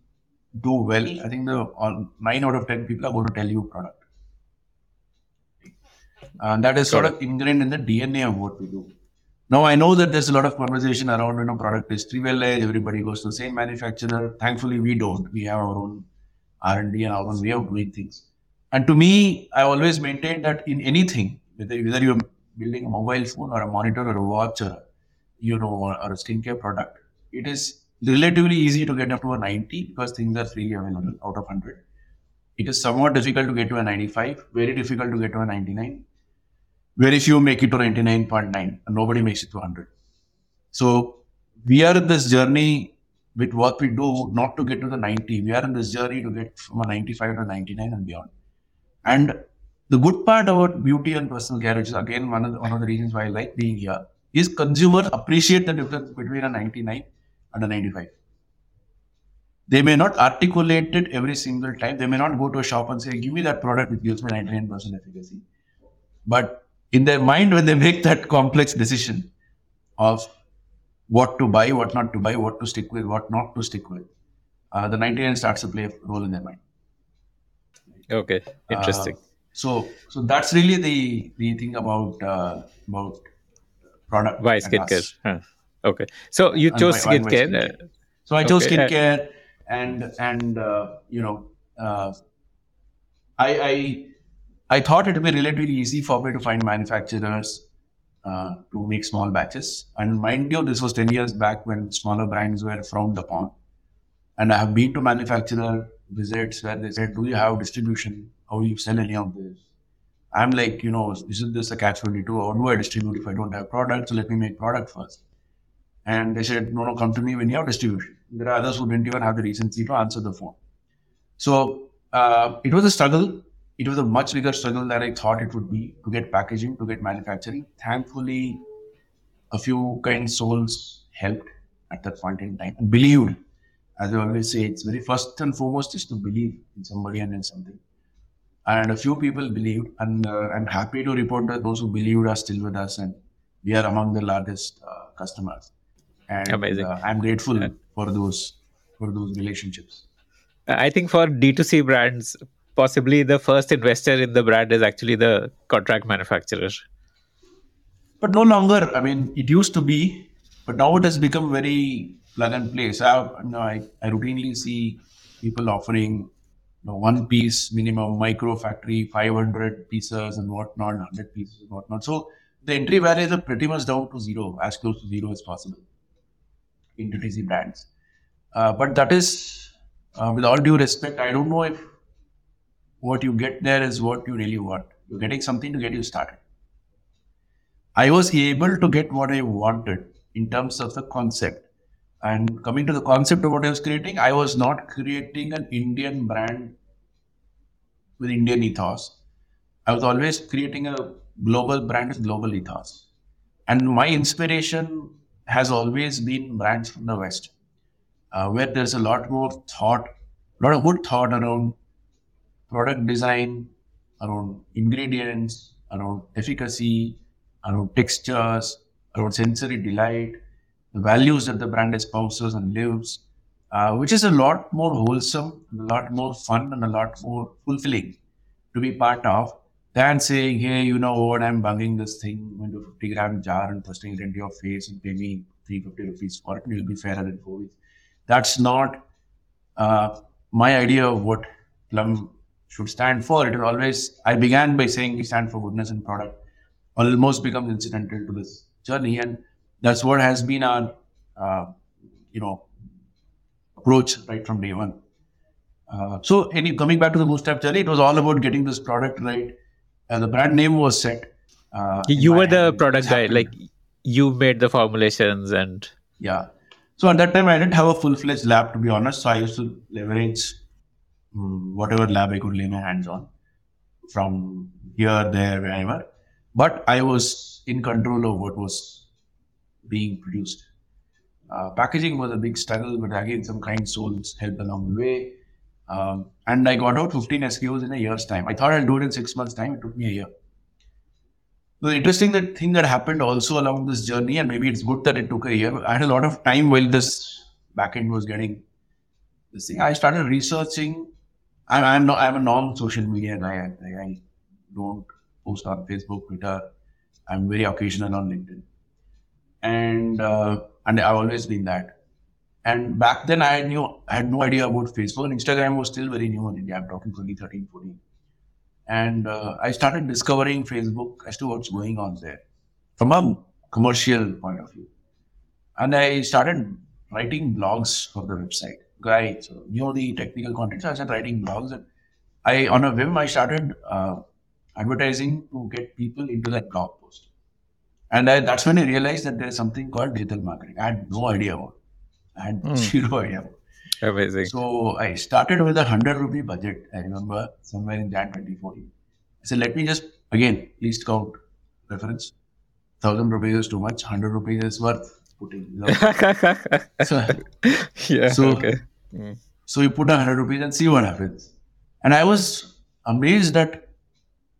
do well, I think the all, nine out of ten people are going to tell you product. And that is sort of ingrained in the DNA of what we do. Now I know that there's a lot of conversation around you know product history. Well, eh, everybody goes to the same manufacturer. Thankfully, we don't. We have our own R and D and our own way of doing things. And to me, I always maintain that in anything, whether, whether you're building a mobile phone or a monitor or a watch or you know, or, or a skincare product, it is relatively easy to get up to a 90 because things are freely available out of 100. It is somewhat difficult to get to a 95, very difficult to get to a 99. Very few make it to 99.9 and nobody makes it to 100. So we are in this journey with what we do, not to get to the 90. We are in this journey to get from a 95 to 99 and beyond. And the good part about beauty and personal care, which is again one of the, one of the reasons why I like being here, is consumers appreciate the difference between a 99 and a 95. They may not articulate it every single time. They may not go to a shop and say, "Give me that product which gives me 99% efficacy." But in their mind, when they make that complex decision of what to buy, what not to buy, what to stick with, what not to stick with, uh, the 99 starts to play a role in their mind. Okay, interesting. Uh, so, so that's really the the thing about uh, about product. Why skincare? Huh. Okay, so you chose why, skincare. Why skincare. So I chose okay. Uh, skincare, and and uh, you know, uh, I I I thought it would be relatively easy for me to find manufacturers uh, to make small batches. And mind you, this was 10 years back when smaller brands were frowned upon. And I have been to manufacturer visits where they said, Do you have distribution? How do you sell any of this? I'm like, you know, isn't this a catch 22? How do I distribute if I don't have product? So let me make product first. And they said, No, no, come to me when you have distribution. There are others who didn't even have the recency to answer the phone. So uh, it was a struggle it was a much bigger struggle than I thought it would be to get packaging, to get manufacturing. Thankfully, a few kind souls helped at that point in time and believed. As I always say, it's very first and foremost is to believe in somebody and in something. And a few people believed, and uh, I'm happy to report that those who believed are still with us, and we are among the largest uh, customers. And Amazing. Uh, I'm grateful yeah. for those for those relationships. I think for D2C brands, possibly the first investor in the brand is actually the contract manufacturer. But no longer. I mean, it used to be, but now it has become very plug and play. So I, you know, I, I routinely see people offering you know, one piece minimum micro factory, 500 pieces and whatnot, 100 pieces and whatnot. So the entry barriers are pretty much down to zero, as close to zero as possible in DTC brands. Uh, but that is, uh, with all due respect, I don't know if what you get there is what you really want. You're getting something to get you started. I was able to get what I wanted in terms of the concept. And coming to the concept of what I was creating, I was not creating an Indian brand with Indian ethos. I was always creating a global brand with global ethos. And my inspiration has always been brands from the West, uh, where there's a lot more thought, a lot of good thought around product design, around ingredients, around efficacy, around textures, around sensory delight, the values that the brand espouses and lives, uh, which is a lot more wholesome, a lot more fun, and a lot more fulfilling to be part of than saying, hey, you know what, I'm bunging this thing into a 50 gram jar and thrusting it into your face and pay me 350 rupees for it, and you'll be fairer than four weeks. That's not uh, my idea of what Plum should stand for. It is always, I began by saying we stand for goodness and product, almost becomes incidental to this journey. And that's what has been our, uh, you know, approach right from day one. Uh, so, any, coming back to the bootstrap journey, it was all about getting this product right. And the brand name was set. Uh, you were the product guy, like you made the formulations and. Yeah. So at that time, I didn't have a full fledged lab, to be honest. So I used to leverage whatever lab I could lay my hands on from here, there, wherever. But I was in control of what was being produced. Uh, packaging was a big struggle, but again, some kind souls helped along the way. Um, and I got out 15 SKUs in a year's time. I thought I'll do it in six months' time. It took me a year. The interesting that thing that happened also along this journey, and maybe it's good that it took a year. I had a lot of time while this backend was getting this thing. I started researching I'm, I'm not. I'm a non-social media guy. I, I don't post on Facebook, Twitter. I'm very occasional on LinkedIn, and uh, and I've always been that. And back then, I knew I had no idea about Facebook. And Instagram was still very new in India. I'm talking 2013, 14. And uh, I started discovering Facebook as to what's going on there from a commercial point of view. and I started writing blogs for the website. I so knew the technical content, so I started writing blogs. And I, on a whim, I started uh, advertising to get people into that blog post. And I, that's when I realized that there's something called digital marketing. I had no idea about. It. I had Hmm. zero idea. About. it. Amazing. So I started with a hundred rupee budget. I remember somewhere in Jan 2014. I said, let me just again please count reference. Thousand rupees is too much. Hundred rupees is worth putting. know. <laughs> so, yeah. So- okay. so you put a hundred rupees and see what happens. And I was amazed that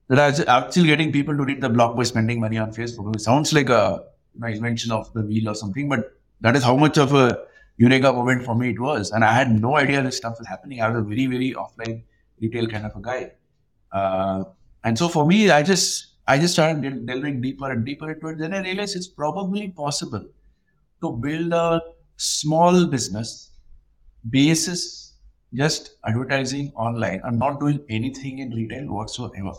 that I was actually getting people to read the blog by spending money on Facebook. It sounds like a you know, invention of the wheel or something, but that is how much of a eureka moment for me it was. And I had no idea this stuff was happening. I was a very, very offline retail kind of a guy. Uh, and so for me, I just I just started delving deeper and deeper into it. Then I realized it's probably possible to build a small business basis just advertising online and not doing anything in retail whatsoever.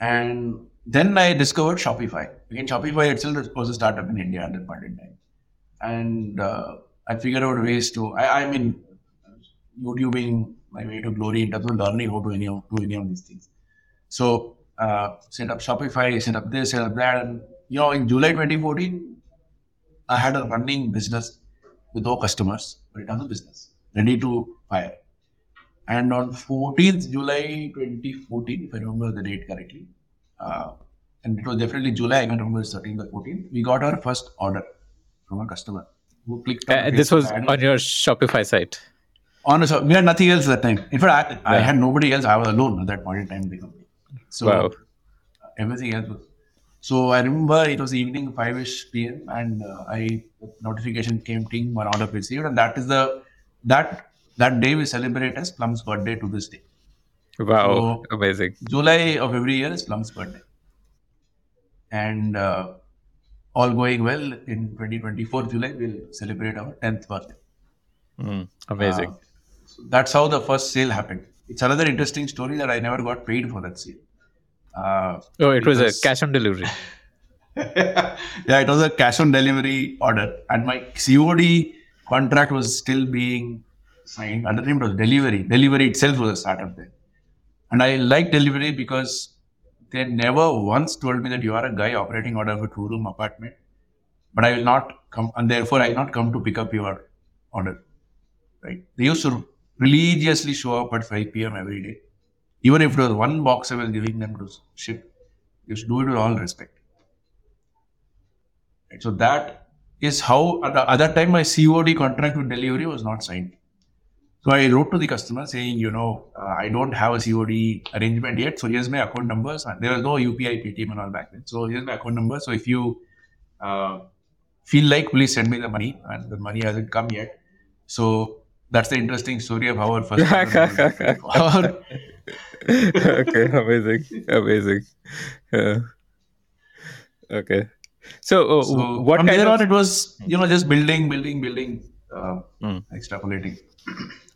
And then I discovered Shopify. Again, Shopify itself was a startup in India at that point in time. And uh, I figured out ways to, I, I mean, YouTubing my way to glory in terms of learning how to any of, do any of these things. So, uh, set up Shopify, set up this, set up that. And, you know, in July 2014, I had a running business with no customers, but it was a business ready to fire. And on 14th July 2014, if I remember the date correctly, uh, and it was definitely July, I can't remember the 13th or 14th, we got our first order from a customer who clicked on Uh, this was on your Shopify site. On a, we had nothing else at that time. In fact, I, I had nobody else. I was alone at that point in time in the company. So Wow. everything else was. So I remember it was evening 5 ish PM and uh, I notification came ting one order received and that is the that that day we celebrate as Plum's birthday to this day. Wow. So- Amazing. July of every year is Plum's birthday. And uh, all going well in 2024 July we'll celebrate our 10th birthday. Mm, amazing. Uh, so that's how the first sale happened. It's another interesting story that I never got paid for that sale. Uh, oh, it was a cash on delivery. <laughs> yeah, it was a cash on delivery order, and my COD contract was still being signed. At the was Delhivery. Delhivery itself was a startup then, and I like Delhivery because they never once told me that you are a guy operating out of a two-room apartment, but I will not come, and therefore I will not come to pick up your order. Right? They used to religiously show up at 5 p.m. every day, even if it was one box I was giving them to ship. You should do it with all respect. Right? So that is how at the other time my COD contract with Delhivery was not signed. So I wrote to the customer saying, you know, uh, I don't have a COD arrangement yet. So here's my account numbers. There was no UPI, Paytm and all back then. So here's my account number. So if you uh, feel like, please send me the money. And the money hasn't come yet. So that's the interesting story of how our first. <laughs> <laughs> <laughs> our, okay, <laughs> amazing, amazing. Uh, okay, so, uh, so what from kind there of on, it was, you know, just building, building, building, uh, Hmm. extrapolating.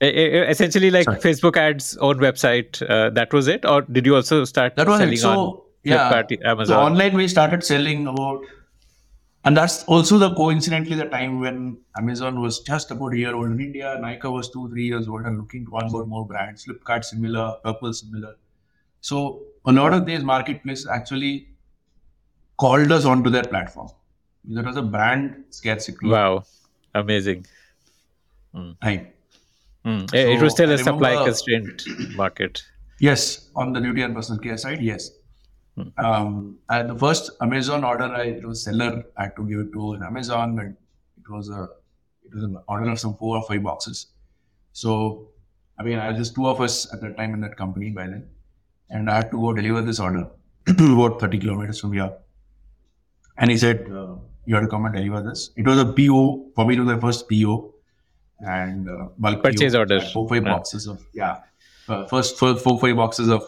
essentially like Sorry. Facebook ads own website? Uh, that was it, or did you also start That was selling it. So on yeah, Flipkart, so Amazon? online we started selling about, and that's also the coincidentally the time when Amazon was just about a year old in India, Nykaa was two three years old and looking to onboard more brands. Flipkart similar, Purplle similar. So a lot of these marketplaces actually called us onto their platform. There was a brand scarcity wow, amazing. time. Mm. It- it was still a supply constrained market. Yes, on the beauty and personal care side, yes. Um, and the first Amazon order, I it was seller I had to give it to in Amazon, and it was a it was an order of some four or five boxes. So, I mean, I was just two of us at that time in that company by then, and I had to go deliver this order <clears throat> about thirty kilometers from here. And he said, uh, "You have to come and deliver this." It was a PO for me. It was the first PO and uh, bulk Purchase PO. order. Four five Yeah. boxes of yeah, uh, first four, four five boxes of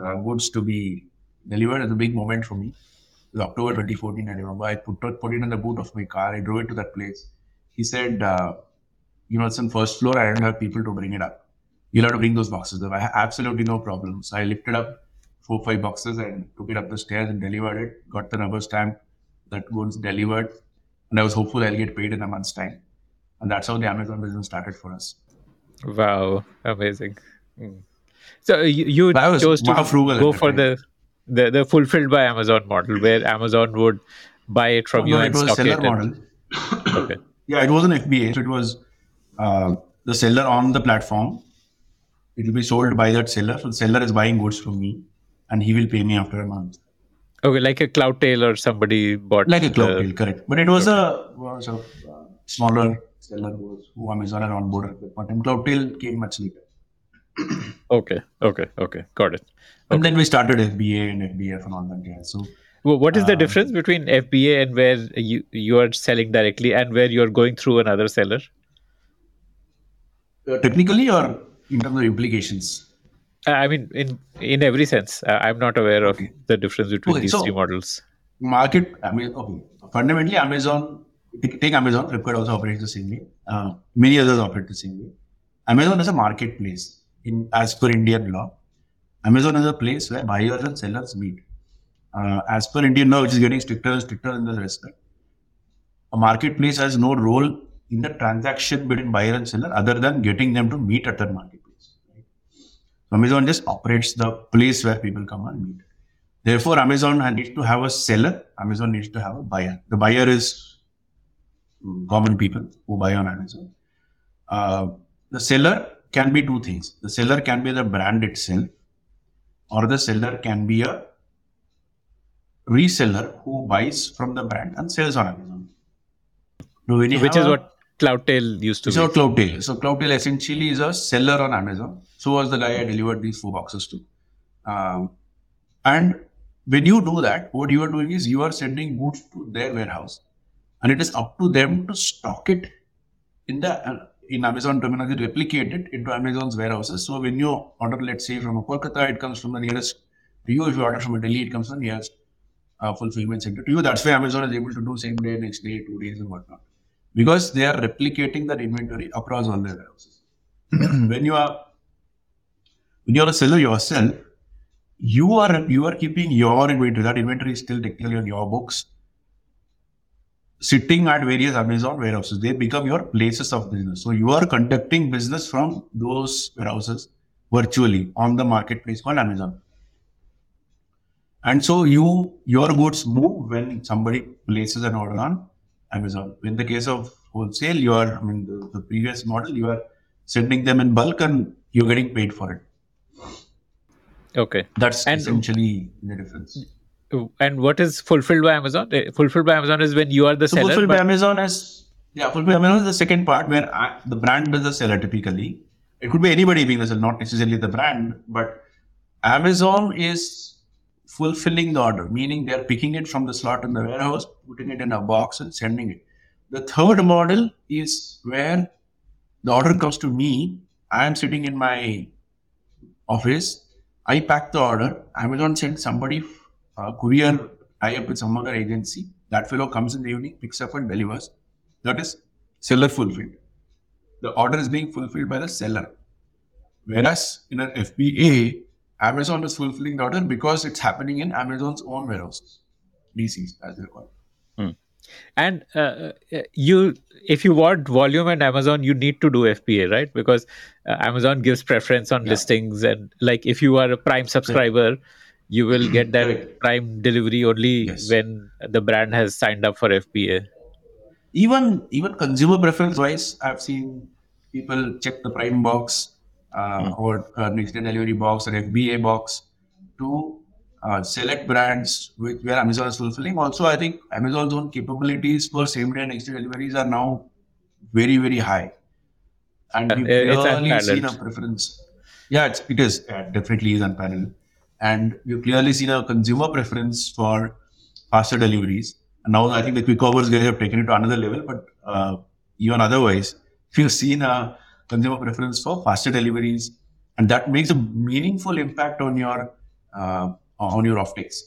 uh, goods to be delivered. It's a big moment for me. It was October 2014. I remember I put put it in the boot of my car. I drove it to that place. He said, uh, "You know, it's on first floor. I don't have people to bring it up. You'll have to bring those boxes up." I have absolutely no problem. So I lifted up four five boxes and took it up the stairs and delivered it. Got the rubber stamp that goods delivered. and I was hopeful I'll get paid in a month's time. And that's how the Amazon business started for us. Wow, amazing. Mm. So you, you chose to go for the, the the fulfilled by Amazon model, where Amazon would buy it from oh, you no, and it was stock seller it. model. okay. <coughs> Yeah, it was an FBA. So it was uh, the seller on the platform. It will be sold by that seller. So the seller is buying goods from me, and he will pay me after a month. Okay, like a Cloudtail or somebody bought. Like a Cloudtail, correct. But it was a, was a uh, smaller seller who, who Amazon had onboarded with. But Cloudtail came much later. Okay, okay, okay, got it. Okay. And then we started FBA and FBF and all that. Yeah. So well, what is the uh, difference between FBA and where you you are selling directly and where you are going through another seller? Uh, technically, or in terms of implications? Uh, I mean, in in every sense, I'm not aware of okay. the difference between okay, these so, three models. Market, I mean, okay. Fundamentally, Amazon, take Amazon, Flipkart also operates the same way. Uh, many others operate the same way. Amazon is a marketplace in as per Indian law. Amazon is a place where buyers and sellers meet uh, as per Indian law, which is getting stricter and stricter in this respect, a marketplace has no role in the transaction between buyer and seller other than getting them to meet at that marketplace. Right? So Amazon just operates the place where people come and meet. Therefore, Amazon needs to have a seller. Amazon needs to have a buyer. The buyer is common people who buy on Amazon. Uh, the seller can be two things. The seller can be the brand itself, or the seller can be a reseller who buys from the brand and sells on Amazon. Which is a, what Cloudtail used to be. So Cloudtail. So Cloudtail essentially is a seller on Amazon. So was the guy I delivered these four boxes to. Um, and when you do that, what you are doing is you are sending goods to their warehouse, and it is up to them to stock it in the uh, in Amazon terminology, replicate it into Amazon's warehouses. So when you order, let's say from a Kolkata, it comes from the nearest to you. If you order from a Delhi, it comes from the nearest uh, fulfillment center to you. That's why Amazon is able to do same day, next day, two days, and whatnot. Because they are replicating that inventory across all their warehouses. <clears throat> when you are when you're a seller yourself, you are you are keeping your inventory. That inventory is still technically on your books, sitting at various Amazon warehouses. They become your places of business. So you are conducting business from those warehouses virtually on the marketplace called Amazon. And so you your goods move when somebody places an order on Amazon. In the case of wholesale, you are I mean the, the previous model, you are sending them in bulk and you're getting paid for it. Okay. That's and, essentially the difference. And what is fulfilled by Amazon? Eh, fulfilled by Amazon is when you are the so seller. Fulfilled by Amazon is yeah, fulfilled by Amazon is the second part where I, the brand is the seller typically. It could be anybody being the seller, not necessarily the brand, but Amazon is fulfilling the order, meaning they're picking it from the slot in the warehouse, putting it in a box and sending it. The third model is where the order comes to me. I am sitting in my office. I pack the order. Amazon sends somebody, a courier tie up with some other agency. That fellow comes in the evening, picks up and delivers. That is seller fulfilled. The order is being fulfilled by the seller. Whereas in an FBA, Amazon is fulfilling the order because it's happening in Amazon's own warehouses, DCs as they call. Hmm. And uh, uh, you, if you want volume and Amazon, you need to do FBA, right? Because uh, Amazon gives preference on yeah. listings, and like if you are a Prime subscriber, you will get that Prime delivery only yes. when the brand has signed up for FBA. Even even consumer preference wise, I've seen people check the Prime box uh, mm. or uh, next day delivery box or FBA box to uh, select brands which, where Amazon is fulfilling. Also, I think Amazon's own capabilities for same day and next day deliveries are now very, very high. And we've clearly seen a preference. Yeah, it's, it is. Definitely is unparalleled. And we've clearly seen a consumer preference for faster deliveries. And now I think the quick commerce guys have taken it to another level, but uh, even otherwise, <laughs> we've seen a consumer preference for faster deliveries, and that makes a meaningful impact on your uh, on your offtakes.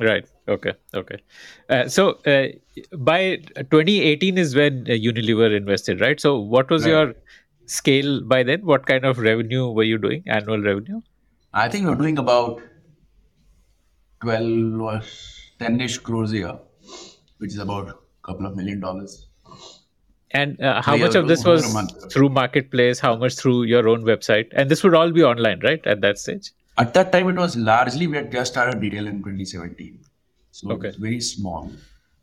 Right. Okay. Okay. Uh, so uh, by 2018 is when Unilever invested, right? So what was right. your scale by then? What kind of revenue were you doing? Annual revenue? I think we are doing about 12 or 10ish crores a year. which is about a couple of million dollars. And uh, how much of this was through marketplace? How much through your own website? And this would all be online, right? At that stage. At that time, it was largely we had just started retail in 2017, so okay. it was very small.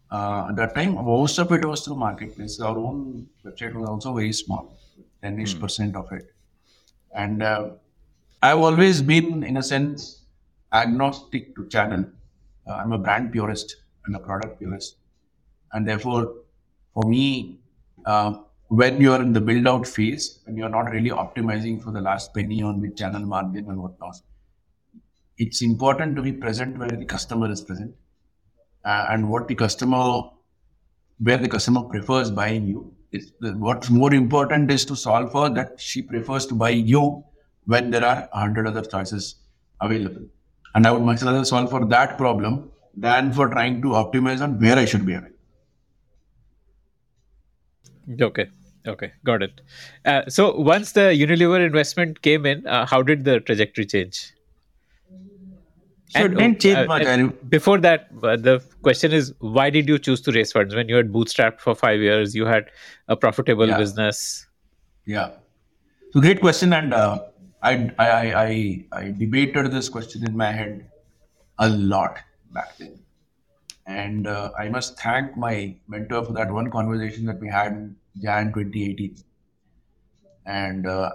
Uh, at that time, most of it was through marketplace. Our own website was also very small, 10 hmm. percent of it. And uh, I've always been, in a sense, agnostic to channel. Uh, I'm a brand purist and a product purist. And therefore, for me, uh, when you're in the build out phase and you're not really optimizing for the last penny on the channel margin and whatnot, it's important to be present where the customer is present uh, and what the customer, where the customer prefers buying you. What's more important is to solve for that she prefers to buy you when there are a hundred other choices available. And I would much rather solve for that problem than for trying to optimize on where I should be available. Okay. Okay, got it. Uh, so once the Unilever investment came in, uh, how did the trajectory change? So and, it didn't change uh, much. Before that, uh, the question is, why did you choose to raise funds when you had bootstrapped for five years? You had a profitable yeah. business. Yeah. So great question, and uh, I, I I I debated this question in my head a lot back then. And uh, I must thank my mentor for that one conversation that we had in Jan 2018. And uh,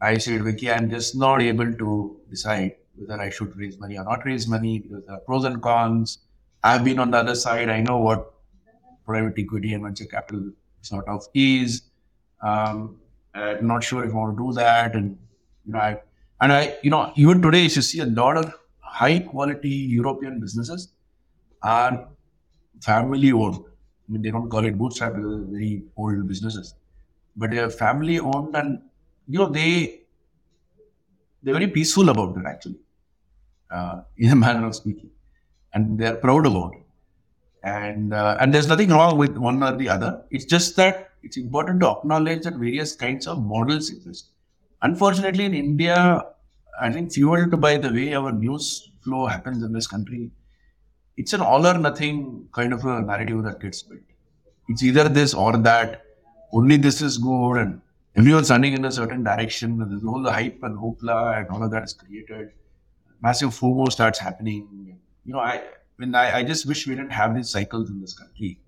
I said, Vicky, I'm just not able to decide whether I should raise money or not raise money because there are pros and cons. I've been on the other side. I know what private equity and venture capital sort of is. Um, I'm not sure if I want to do that. And, you know, I, and I, you know, even today, you see a lot of high quality European businesses are family owned. I mean, they don't call it bootstrap they're very old businesses, but they are family owned, and you know they they're very peaceful about it actually, uh, in a <laughs> manner of speaking, and they're proud about it. And uh, and there's nothing wrong with one or the other. It's just that it's important to acknowledge that various kinds of models exist. Unfortunately, in India, I think fueled by the way our news flow happens in this country, it's an all or nothing kind of a narrative that gets built. It's either this or that. Only this is good, and everyone's running in a certain direction. And there's all the hype and hoopla and all of that is created. Massive FOMO starts happening. You know, I when I, I just wish we didn't have these cycles in this country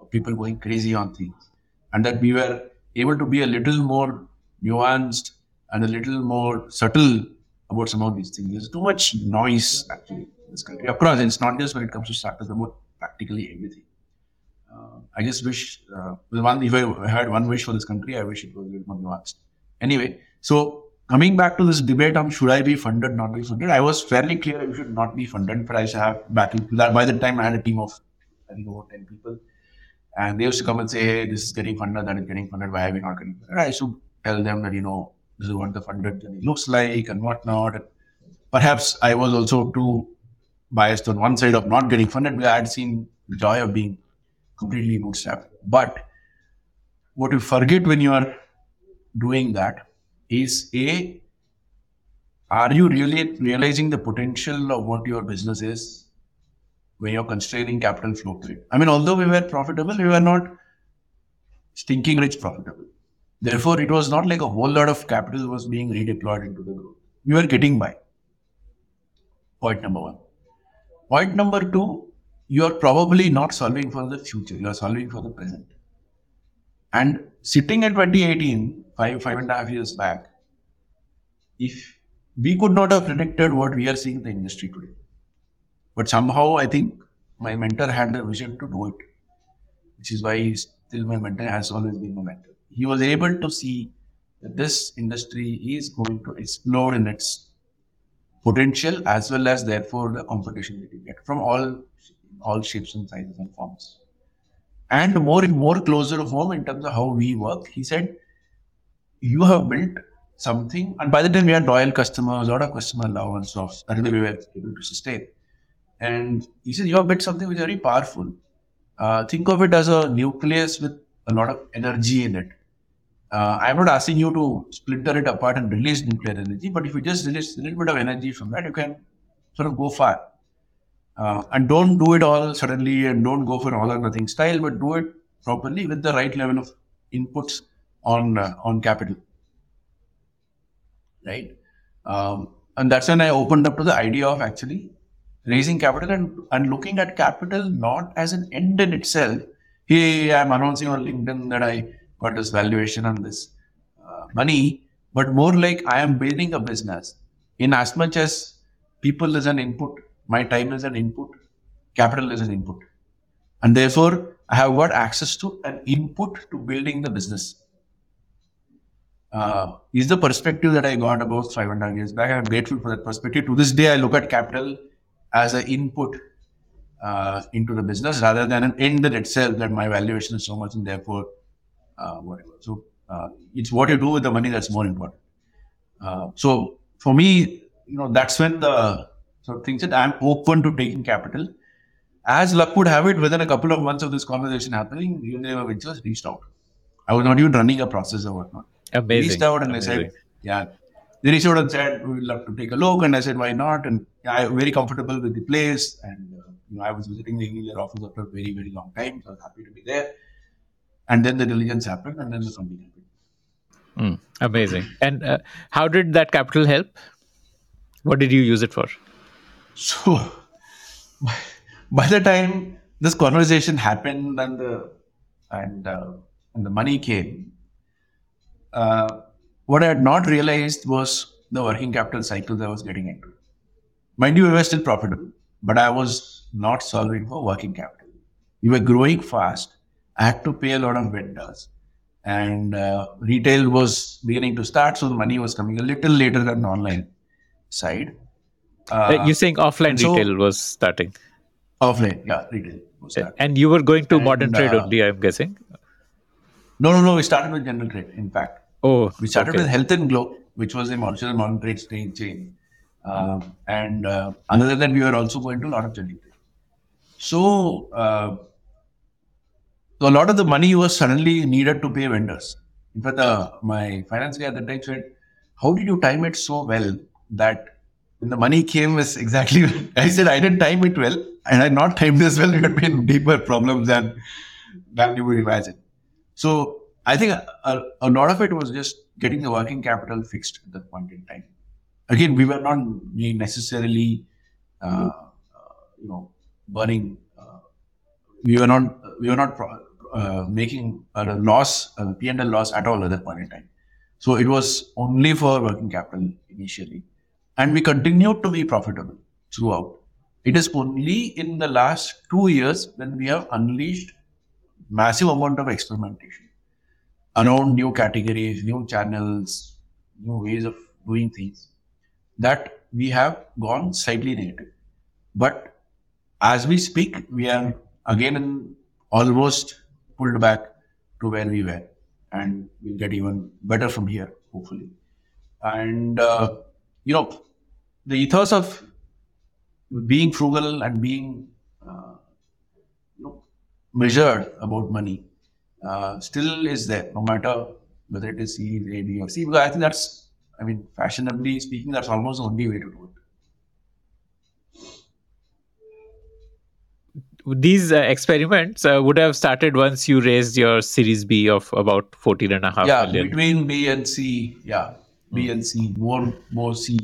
of people going crazy on things, and that we were able to be a little more nuanced and a little more subtle about some of these things. There's too much noise actually in this country. Of course, it's not just when it comes to startups, about practically everything. Uh, I just wish, uh, one, if I had one wish for this country, I wish it was a little more nuanced. Anyway, so coming back to this debate on should I be funded, not be funded, I was fairly clear I should not be funded, but I have battle. By the time I had a team of, I think, about 10 people. And they used to come and say, hey, this is getting funded, that is getting funded, why are we not getting funded? I used to tell them that, you know, this is what the funded journey looks like and whatnot. And perhaps I was also too biased on one side of not getting funded because I had seen the joy of being completely bootstrapped. But what you forget when you are doing that is A, are you really realizing the potential of what your business is when you're constraining capital flow through? I mean, although we were profitable, we were not stinking rich profitable. Therefore, it was not like a whole lot of capital was being redeployed into the growth. You were getting by. Point number one. Point number two, you are probably not solving for the future, you are solving for the present. And sitting at 2018, five, five and a half years back, if we could not have predicted what we are seeing in the industry today. But somehow I think my mentor had the vision to do it, which is why still my mentor has always been my mentor. He was able to see that this industry is going to explode in its potential as well as therefore the competition that you get from all all shapes and sizes and forms. And more and more closer to home in terms of how we work, he said, you have built something, and by the time we had loyal customers, a lot of customer allowance of that is we were able to sustain. And he said, you have built something which is very powerful. Uh, think of it as a nucleus with a lot of energy in it uh, I'm not asking you to splinter it apart and release nuclear energy, but if you just release a little bit of energy from that, you can sort of go far. uh, and don't do it all suddenly and don't go for all or nothing style, but do it properly with the right level of inputs on uh, on capital. Right, um, and that's when I opened up to the idea of actually raising capital and, and looking at capital not as an end in itself. Hey, I'm announcing on LinkedIn that I got this valuation on this uh, money, but more like I am building a business in as much as people is an input, my time is an input, capital is an input. And therefore, I have got access to an input to building the business. Uh, is the perspective that I got about five half years back. I'm grateful for that perspective. To this day, I look at capital as an input uh, into the business rather than an end in itself that my valuation is so much and therefore uh, whatever. So uh, it's what you do with the money that's more important. Uh, so for me, you know, that's when the so things that I'm open to taking capital. As luck would have it, within a couple of months of this conversation happening, Unilever Ventures reached out. I was not even running a process or whatnot. Amazing. Reached out and Amazing. they said, yeah. They reached out and said, we would love to take a look. And I said, why not? And I'm very comfortable with the place. And uh, you know, I was visiting the Unilever office after a very, very long time. So I was happy to be there. And then the diligence happened and then the funding happened. Mm, amazing. And uh, how did that capital help? What did you use it for? So by, by the time this conversation happened and the and uh, and the money came, uh, what I had not realized was the working capital cycles I was getting into. Mind you, we were still profitable, but I was not solving for working capital. We were growing fast. I had to pay a lot of vendors, and uh, retail was beginning to start, so the money was coming a little later than the online side. Uh, You're saying offline so- retail was starting, Offline, yeah, retail was starting. and you were going to And, modern trade uh, only. I'm guessing. No, no, no. We started with general trade. In fact, Oh, we started okay. with Health and Glow, which was a original modern trade chain. chain. Um, and uh, other than that, we were also going to a lot of general trade. So, uh, so a lot of the money was suddenly needed to pay vendors. In fact, uh, my finance guy at the time said, "How did you time it so well that when the money came was exactly?" <laughs> I said, "I didn't time it well, and I not timed this well. <laughs> It would been deeper problems than than you would imagine." So I think a, a, a lot of it was just getting the working capital fixed at that point in time. Again, we were not necessarily, uh, uh, you know, burning. Uh, we were not. We were not pro- uh, making a loss, a P and L loss at all at that point in time. So it was only for working capital initially, and we continued to be profitable throughout. It is only in the last two years when we have unleashed massive amount of experimentation around new categories, new channels, new ways of doing things that we have gone slightly negative. But as we speak, we are again in almost pulled back to where we were, and we'll get even better from here, hopefully. And uh, you know, the ethos of being frugal and being uh, you know, measured about money uh, still is there, no matter whether it is C, A, B, or C. Because I think that's, I mean, fashionably speaking, that's almost the only way to do it. These uh, experiments uh, would have started once you raised your Series B of about 14 and a half yeah, million. between B and C, yeah, B and C, more, more C.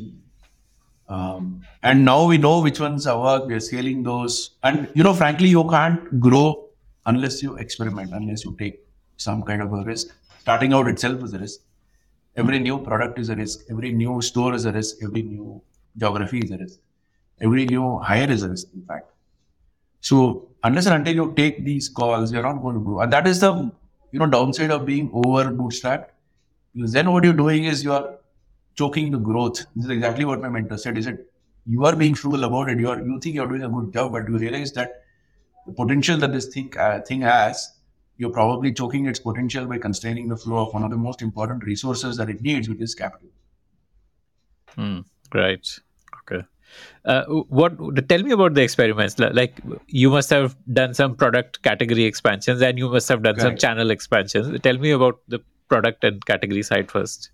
Um, and now we know which ones are work. We are scaling those, and you know, frankly, you can't grow unless you experiment, unless you take some kind of a risk. Starting out itself is a risk. Every new product is a risk. Every new store is a risk. Every new geography is a risk. Every new hire is a risk, in fact. So unless and until you take these calls, you're not going to grow. And that is the you know downside of being over bootstrapped. Because then what you're doing is you are choking the growth. This is exactly what my mentor said. He said, you are being frugal about it. You are you think you're doing a good job, but you realize that the potential that this thing uh, thing has, you're probably choking its potential by constraining the flow of one of the most important resources that it needs, which is capital. Hmm, right. Okay. Uh, what? Tell me about the experiments. Like you must have done some product category expansions, and you must have done some channel expansions. Tell me about the product and category side first.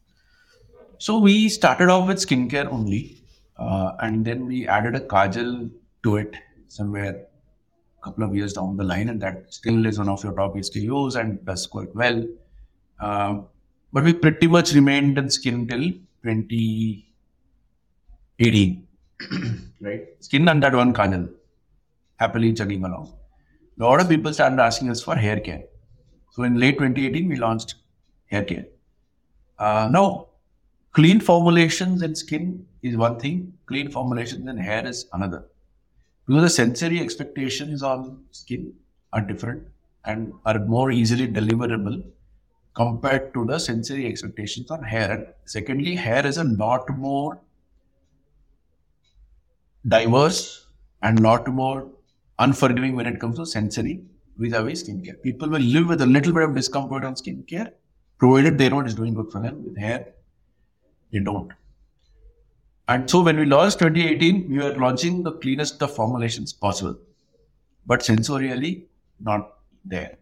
So we started off with skincare only, uh, and then we added a kajal to it somewhere a couple of years down the line, and that still is one of your top SKUs and does quite well. Um, but we pretty much remained in skin till 2018, <clears throat> right? Skin and that one kajal, happily chugging along. A lot of people started asking us for hair care. So in late 2018, we launched hair care. Uh, now, clean formulations in skin is one thing, clean formulations in hair is another. Because the sensory expectations on skin are different and are more easily deliverable compared to the sensory expectations on hair. And secondly, hair is a lot more diverse and lot more unforgiving when it comes to sensory vis-a-vis skincare. People will live with a little bit of discomfort on skincare, provided they know it is doing good for them. With hair, they don't. And so when we launched 2018, we were launching the cleanest of formulations possible, but sensorially not there.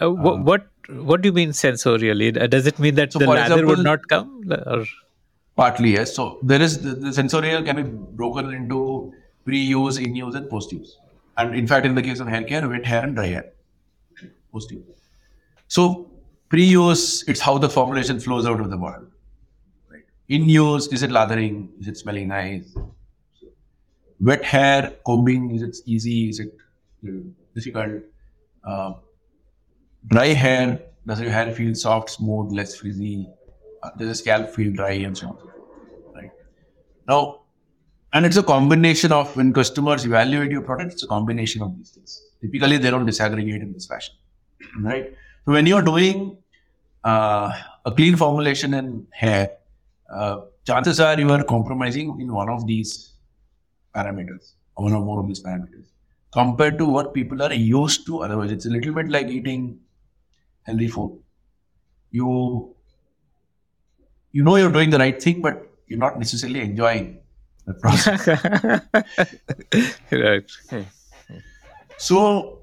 Uh, what, uh, what what do you mean sensorially? Uh, does it mean that so the lather example, would not come? Or? Partly yes. So there is the, the sensorial can be broken into pre-use, in-use, and post-use. And in fact, in the case of hair care, wet hair and dry hair, post-use. So pre-use, it's how the formulation flows out of the bottle in use, is it lathering? Is it smelling nice? Wet hair, combing, is it easy? Is it difficult? Uh, dry hair, does your hair feel soft, smooth, less frizzy? Uh, does the scalp feel dry and so on? Now, and it's a combination of when customers evaluate your product, it's a combination of these things. Typically, they don't disaggregate in this fashion. Right. So when you're doing uh, a clean formulation in hair, uh, chances are you are compromising in one of these parameters, one or more of these parameters, compared to what people are used to. Otherwise, it's a little bit like eating healthy food. You you know you're doing the right thing, but you're not necessarily enjoying the process. <laughs> right. So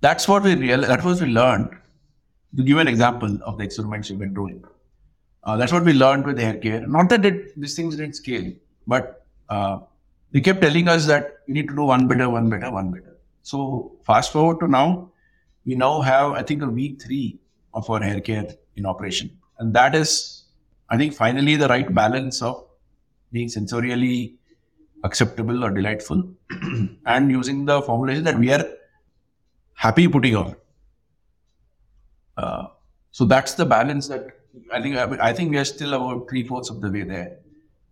that's what we real. That was we learned. To give an example of the experiments we've been doing. Uh, that's what we learned with hair care. Not that it, these things didn't scale, but uh, they kept telling us that we need to do one better, one better, one better. So fast forward to now, we now have, I think, a week three of our hair care in operation. And that is, I think, finally the right balance of being sensorially acceptable or delightful <clears throat> and using the formulation that we are happy putting on. Uh, so that's the balance that I think I think we are still about three fourths of the way there,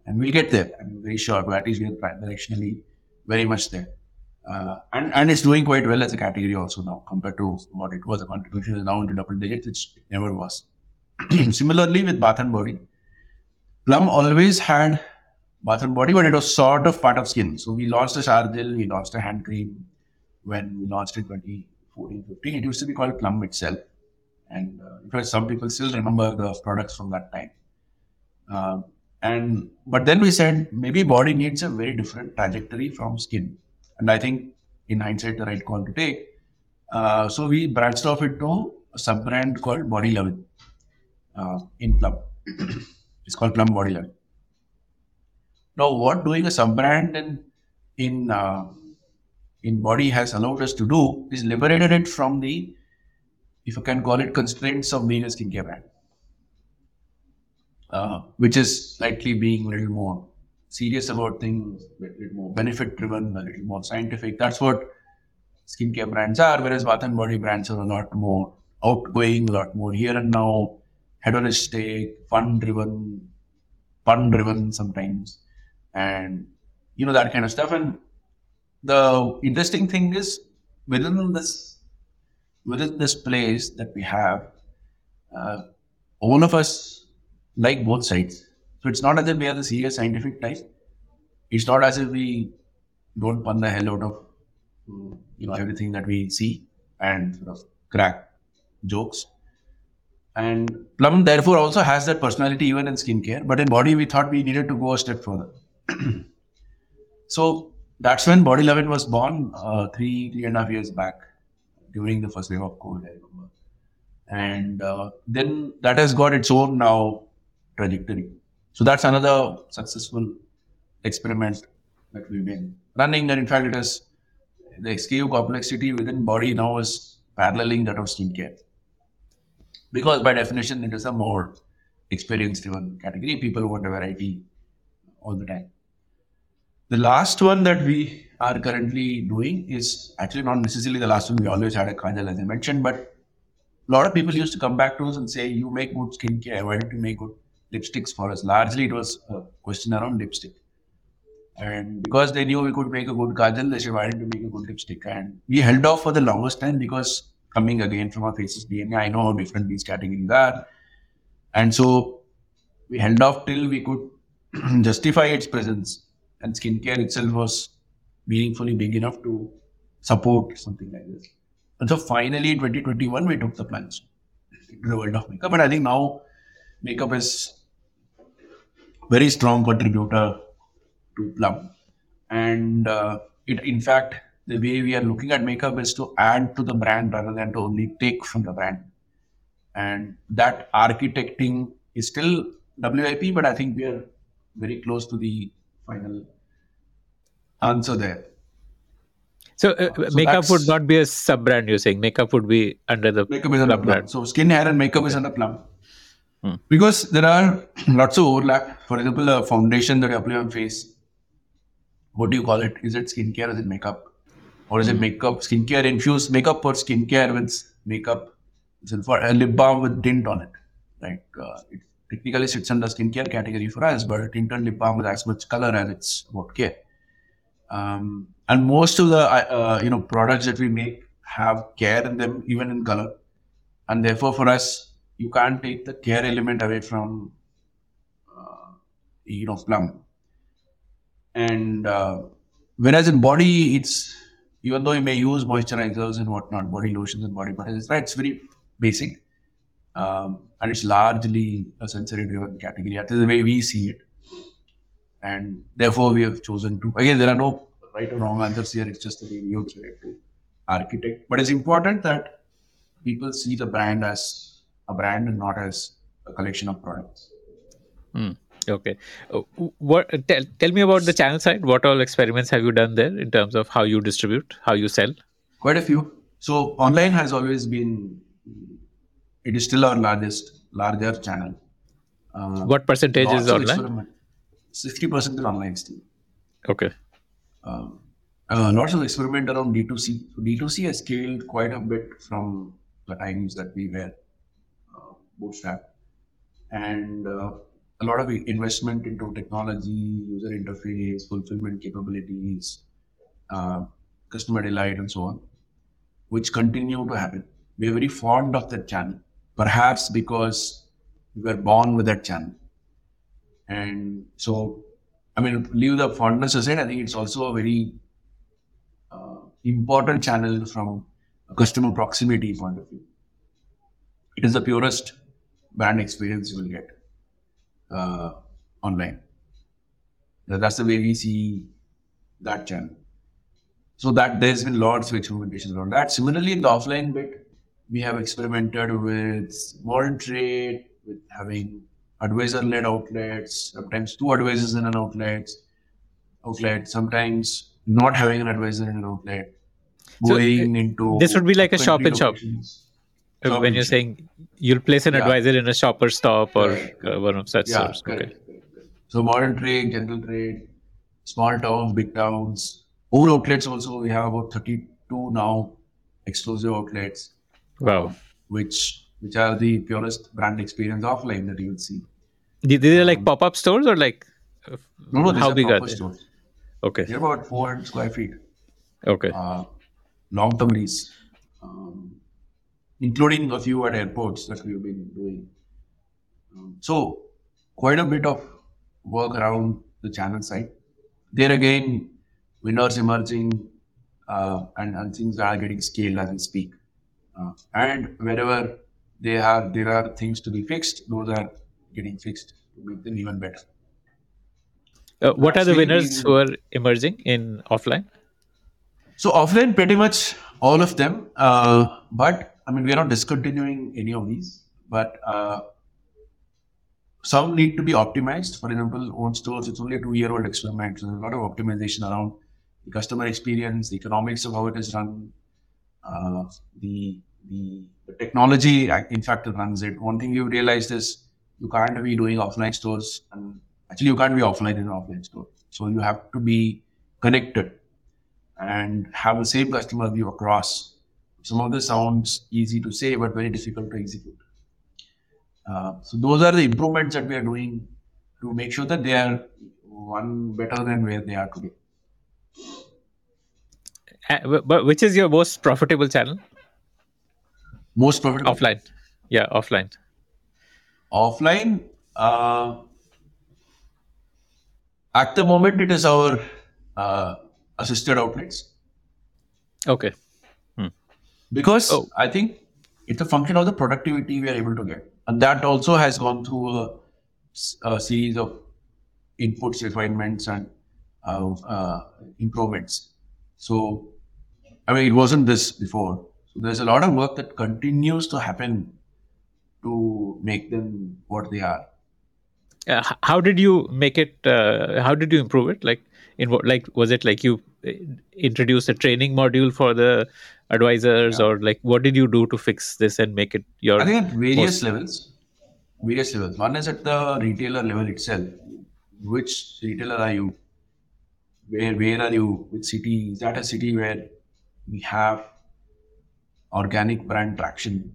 and we'll get there. I'm very sure, but at least we are directionally very much there. Uh, and and it's doing quite well as a category also now compared to what it was. The contribution is now into double digits, which never was. <clears throat> Similarly with Bath and Body, Plum always had Bath and Body, but it was sort of part of skin. So we launched a shower gel, we launched a hand cream when we launched in 2014, 15. It used to be called Plum itself. And uh, in fact, some people still remember the products from that time. Uh, and but then we said maybe body needs a very different trajectory from skin. And I think in hindsight, the right call to take. Uh, so we branched off into a sub brand called Body Lovin uh, in Plum. It's called Plum Body Now, what doing a sub brand in in uh, in body has allowed us to do is liberated it from the if you can call it, constraints of being a skincare brand, uh, which is slightly being a little more serious about things, a little more benefit driven, a little more scientific. That's what skincare brands are, whereas bath and body brands are a lot more outgoing, a lot more here and now, hedonistic, fun driven, fun driven sometimes, and you know that kind of stuff. And the interesting thing is within this within this place that we have, uh, all of us like both sides. So it's not as if we are the serious scientific type. It's not as if we don't pun the hell out of you know everything that we see and sort of crack jokes. And Plum therefore also has that personality even in skincare. But in body, we thought we needed to go a step further. <clears throat> so that's when Body Lovin was born uh, three, three and a half years back during the first wave of COVID, I remember. And uh, then that has got its own now trajectory. So that's another successful experiment that we've been running. And in fact, it has the SKU complexity within body now is paralleling that of skincare. Because by definition, it is a more experience driven category. People want a variety all the time. The last one that we are currently doing is actually not necessarily the last one. We always had a kajal, as I mentioned, but a lot of people used to come back to us and say, You make good skincare. Why don't you make good lipsticks for us? Largely, it was a question around lipstick. And because they knew we could make a good kajal, they said, Why don't you make a good lipstick? And we held off for the longest time because coming again from our faces DNA, I know how different these categories are. And so we held off till we could <clears throat> justify its presence. And skincare itself was meaningfully big enough to support something like this. And so finally, in 2021, we took the plunge into the world of makeup. And I think now makeup is very strong contributor to Plum. And uh, it, in fact, the way we are looking at makeup is to add to the brand rather than to only take from the brand. And that architecting is still WIP, but I think we are very close to the final answer there. So, uh, so makeup would not be a sub brand. You're saying makeup would be under the makeup is under plum. Brand. So skin, hair, and makeup is under plum. Hmm. Because there are lots of overlap. For example, a foundation that you apply on face. What do you call it? Is it skincare or is it makeup? Or is it hmm. makeup, skincare infused makeup or skincare with makeup? For a lip balm with tint on it. Like uh, it technically sits under skincare category for us, but a tinted lip balm with as much color as it's about care. Um, and most of the uh, you know products that we make have care in them, even in color, and therefore for us, you can't take the care element away from uh, you know plum. And uh, whereas in body, it's even though you may use moisturizers and whatnot, body lotions and body butters, right? It's very basic. Um, and it's largely a sensory driven category. That is the way we see it and therefore we have chosen to. Again, there are no right or wrong answers here. It's just the way we to architect. But it's important that people see the brand as a brand and not as a collection of products. Mm, okay. Uh, what tell, tell me about the channel side. What all experiments have you done there in terms of how you distribute, how you sell? Quite a few. So online has always been. It is still our largest, larger channel. Uh, what percentage is online? 60% is online still. Okay. Um, uh, lots of experiment around D2C. So D2C has scaled quite a bit from the times that we were uh, bootstrap. And uh, a lot of investment into technology, user interface, fulfillment capabilities, uh, customer delight, and so on, which continue to happen. We're very fond of that channel, perhaps because we were born with that channel. And so, I mean, leave the fondness aside, I think it's also a very uh, important channel from a customer proximity point of view. It is the purest brand experience you will get uh, online. That's the way we see that channel. So that there's been lots of experimentation around that. Similarly, in the offline bit, we have experimented with modern trade, with having advisor-led outlets, sometimes two advisors in an outlet, outlet, sometimes not having an advisor in an outlet, going so, into this would be like a shop in shop. When you're saying you'll place an yeah. advisor in a Shoppers Stop or uh, one of such yeah, stores. Okay. So modern trade, general trade, small towns, big towns, own outlets also. We have about 32 now exclusive outlets. Wow. Which which are the purest brand experience offline that you would see. These are like um, pop up stores or like no, no, how big are they? Stores. Okay, they're about 400 square feet. Okay, uh, long term lease, um, including a few at airports that we've been doing. Um, so, quite a bit of work around the channel side. There again, winners emerging uh, and, and things are getting scaled as we speak. Uh, and wherever they have there are things to be fixed those are getting fixed to make them even better uh, what are the winners who are emerging in offline so offline pretty much all of them uh, but i mean we are not discontinuing any of these but uh, some need to be optimized for example own stores it's only a two year old experiment so there's a lot of optimization around the customer experience, the economics of how it is run, uh, the, the, the technology, in fact, runs it. One thing you realized is you can't be doing offline stores, and actually you can't be offline in an offline store. So you have to be connected and have the same customer view across. Some of this sounds easy to say, but very difficult to execute. Uh, so those are the improvements that we are doing to make sure that they are one better than where they are today. Uh, but which is your most profitable channel? Most profitable offline. Yeah, offline. Offline. Uh, at the moment, it is our uh, assisted outlets. Okay. Because oh. I think it's a function of the productivity we are able to get, and that also has gone through a, a series of inputs, refinements, and uh, uh, improvements. So, I mean, it wasn't this before. So there's a lot of work that continues to happen to make them what they are. Uh, how did you make it? Uh, how did you improve it? Like, in what? Like, was it like you uh, introduced a training module for the advisors, yeah. or like what did you do to fix this and make it your? I think at various most... levels. Various levels. One is at the retailer level itself which retailer are you? Where where are you? Which city? Is that a city where we have organic brand traction?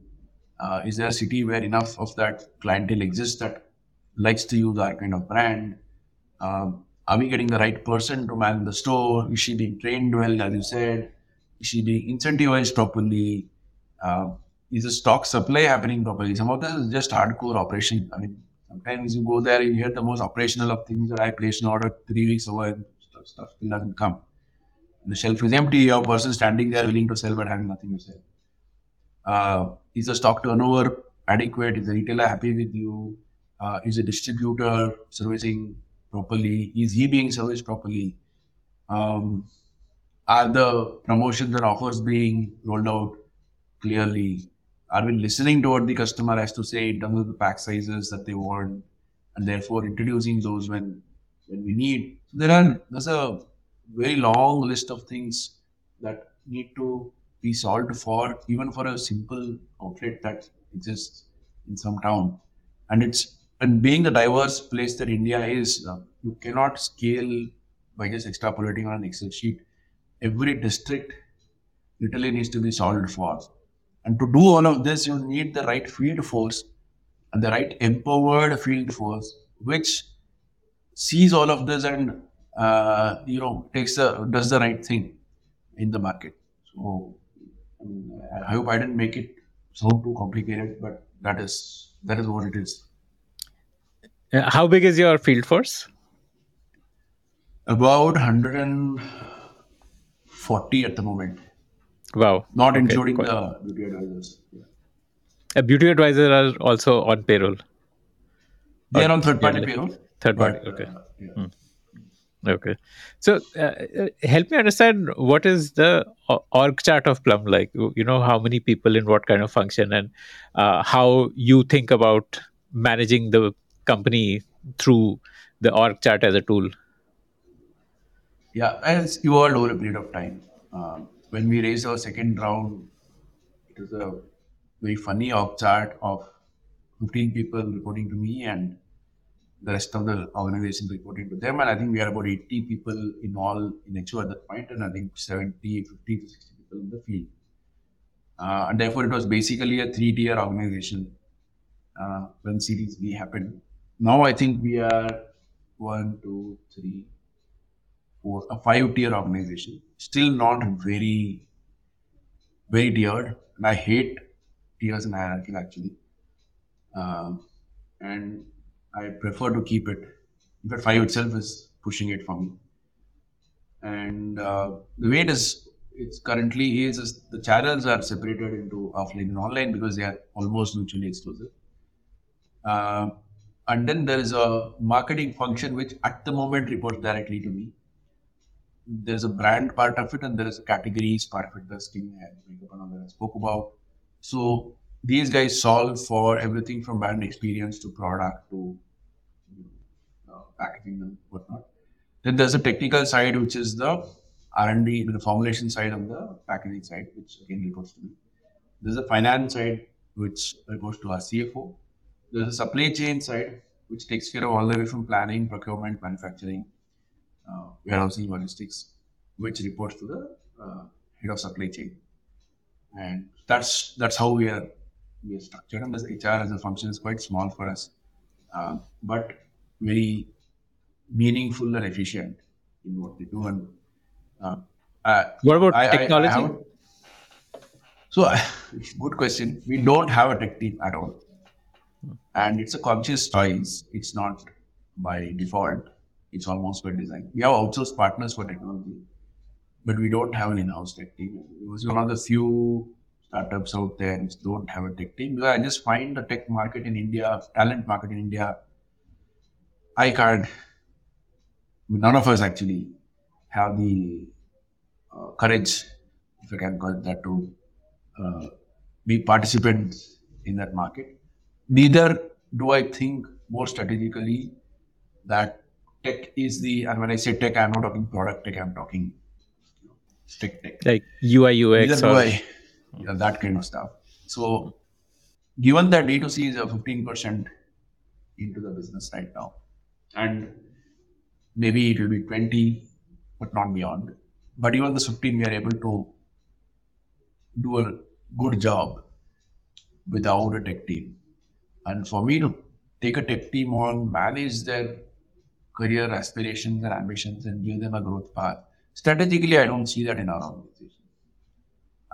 Uh, is there a city where enough of that clientele exists that likes to use our kind of brand? Um, are we getting the right person to man the store? Is she being trained well, as you said? Is she being incentivized properly? Uh, is the stock supply happening properly? Some of this is just hardcore operation. I mean, Sometimes you go there, you hear the most operational of things that I placed an order three weeks ago and stuff, stuff still doesn't come. The shelf is empty, your person standing there willing to sell but having nothing to sell. Uh, is the stock turnover adequate? Is the retailer happy with you? Uh, is the distributor servicing properly? Is he being serviced properly? Um, are the promotions and offers being rolled out clearly? are we listening to what the customer has to say in terms of the pack sizes that they want and therefore introducing those when when we need there are there's a very long list of things that need to be solved for even for a simple outlet that exists in some town and it's and being the diverse place that india is uh, you cannot scale by just extrapolating on an excel sheet every district literally needs to be solved for and to do all of this, you need the right field force and the right empowered field force, which sees all of this and uh, you know takes the does the right thing in the market. So I, mean, I hope I didn't make it sound too complicated, but that is that is what it is. Uh, how big is your field force? About 140 at the moment. Wow. Not okay. including Quite. the beauty advisors. Yeah. A beauty advisors are also on payroll. They are on third party payroll. Third party, but, okay. Uh, yeah. hmm. Okay. So uh, uh, help me understand what is the org chart of Plum like? You know, how many people in what kind of function and uh, how you think about managing the company through the org chart as a tool? Yeah, as evolved over a period of time. Um, when we raised our second round, it was a very funny org chart of 15 people reporting to me and the rest of the organization reporting to them. And I think we are about 80 people in all in HO at that point, and I think 70, 50 to 60 people in the field. Uh, and therefore, it was basically a three tier organization uh, when Series B happened. Now, I think we are one, two, three, four, a five tier organization still not very, very tiered. And I hate tiers and hierarchy actually. Um, and I prefer to keep it. In fact, five itself is pushing it for me. And uh, the way it is, it's currently is, is the channels are separated into offline and online because they are almost mutually exclusive. Uh, and then there is a marketing function which at the moment reports directly to me there's a brand part of it and there is a categories part of it, the skin and makeup and all that I spoke about. So these guys solve for everything from brand experience to product to you know, uh, packaging and whatnot. Then there's a technical side, which is the R&D, the formulation side on the packaging side, which again reports to me. There's a finance side, which reports to our CFO. There's a supply chain side, which takes care of all the way from planning, procurement, manufacturing, uh, warehousing, logistics, which reports to the uh, head of supply chain. And that's that's how we are we are structured. And this HR as a function is quite small for us, uh, but very meaningful and efficient in what we do. And uh, uh, what about I, technology? I, I so, <laughs> good question. We don't have a tech team at all, and it's a conscious choice. It's not by default. It's almost by design. We have outsourced partners for technology, but we don't have an in-house tech team. It was one of the few startups out there which don't have a tech team. Because I just find the tech market in India, talent market in India, I can't. None of us actually have the uh, courage, if I can call it that, to uh, be participants in that market. Neither do I think more strategically that tech is the, and when I say tech, I'm not talking product tech, I'm talking know, tech tech. Like UI, UX. Neither or... I, you know, that kind of stuff. So, given that D2C is a 15% into the business right now, and maybe it will be 20 but not beyond but even the 15 we are able to do a good job without a tech team and for me to take a tech team on manage their career aspirations and ambitions and give them a growth path strategically i don't see that in our organization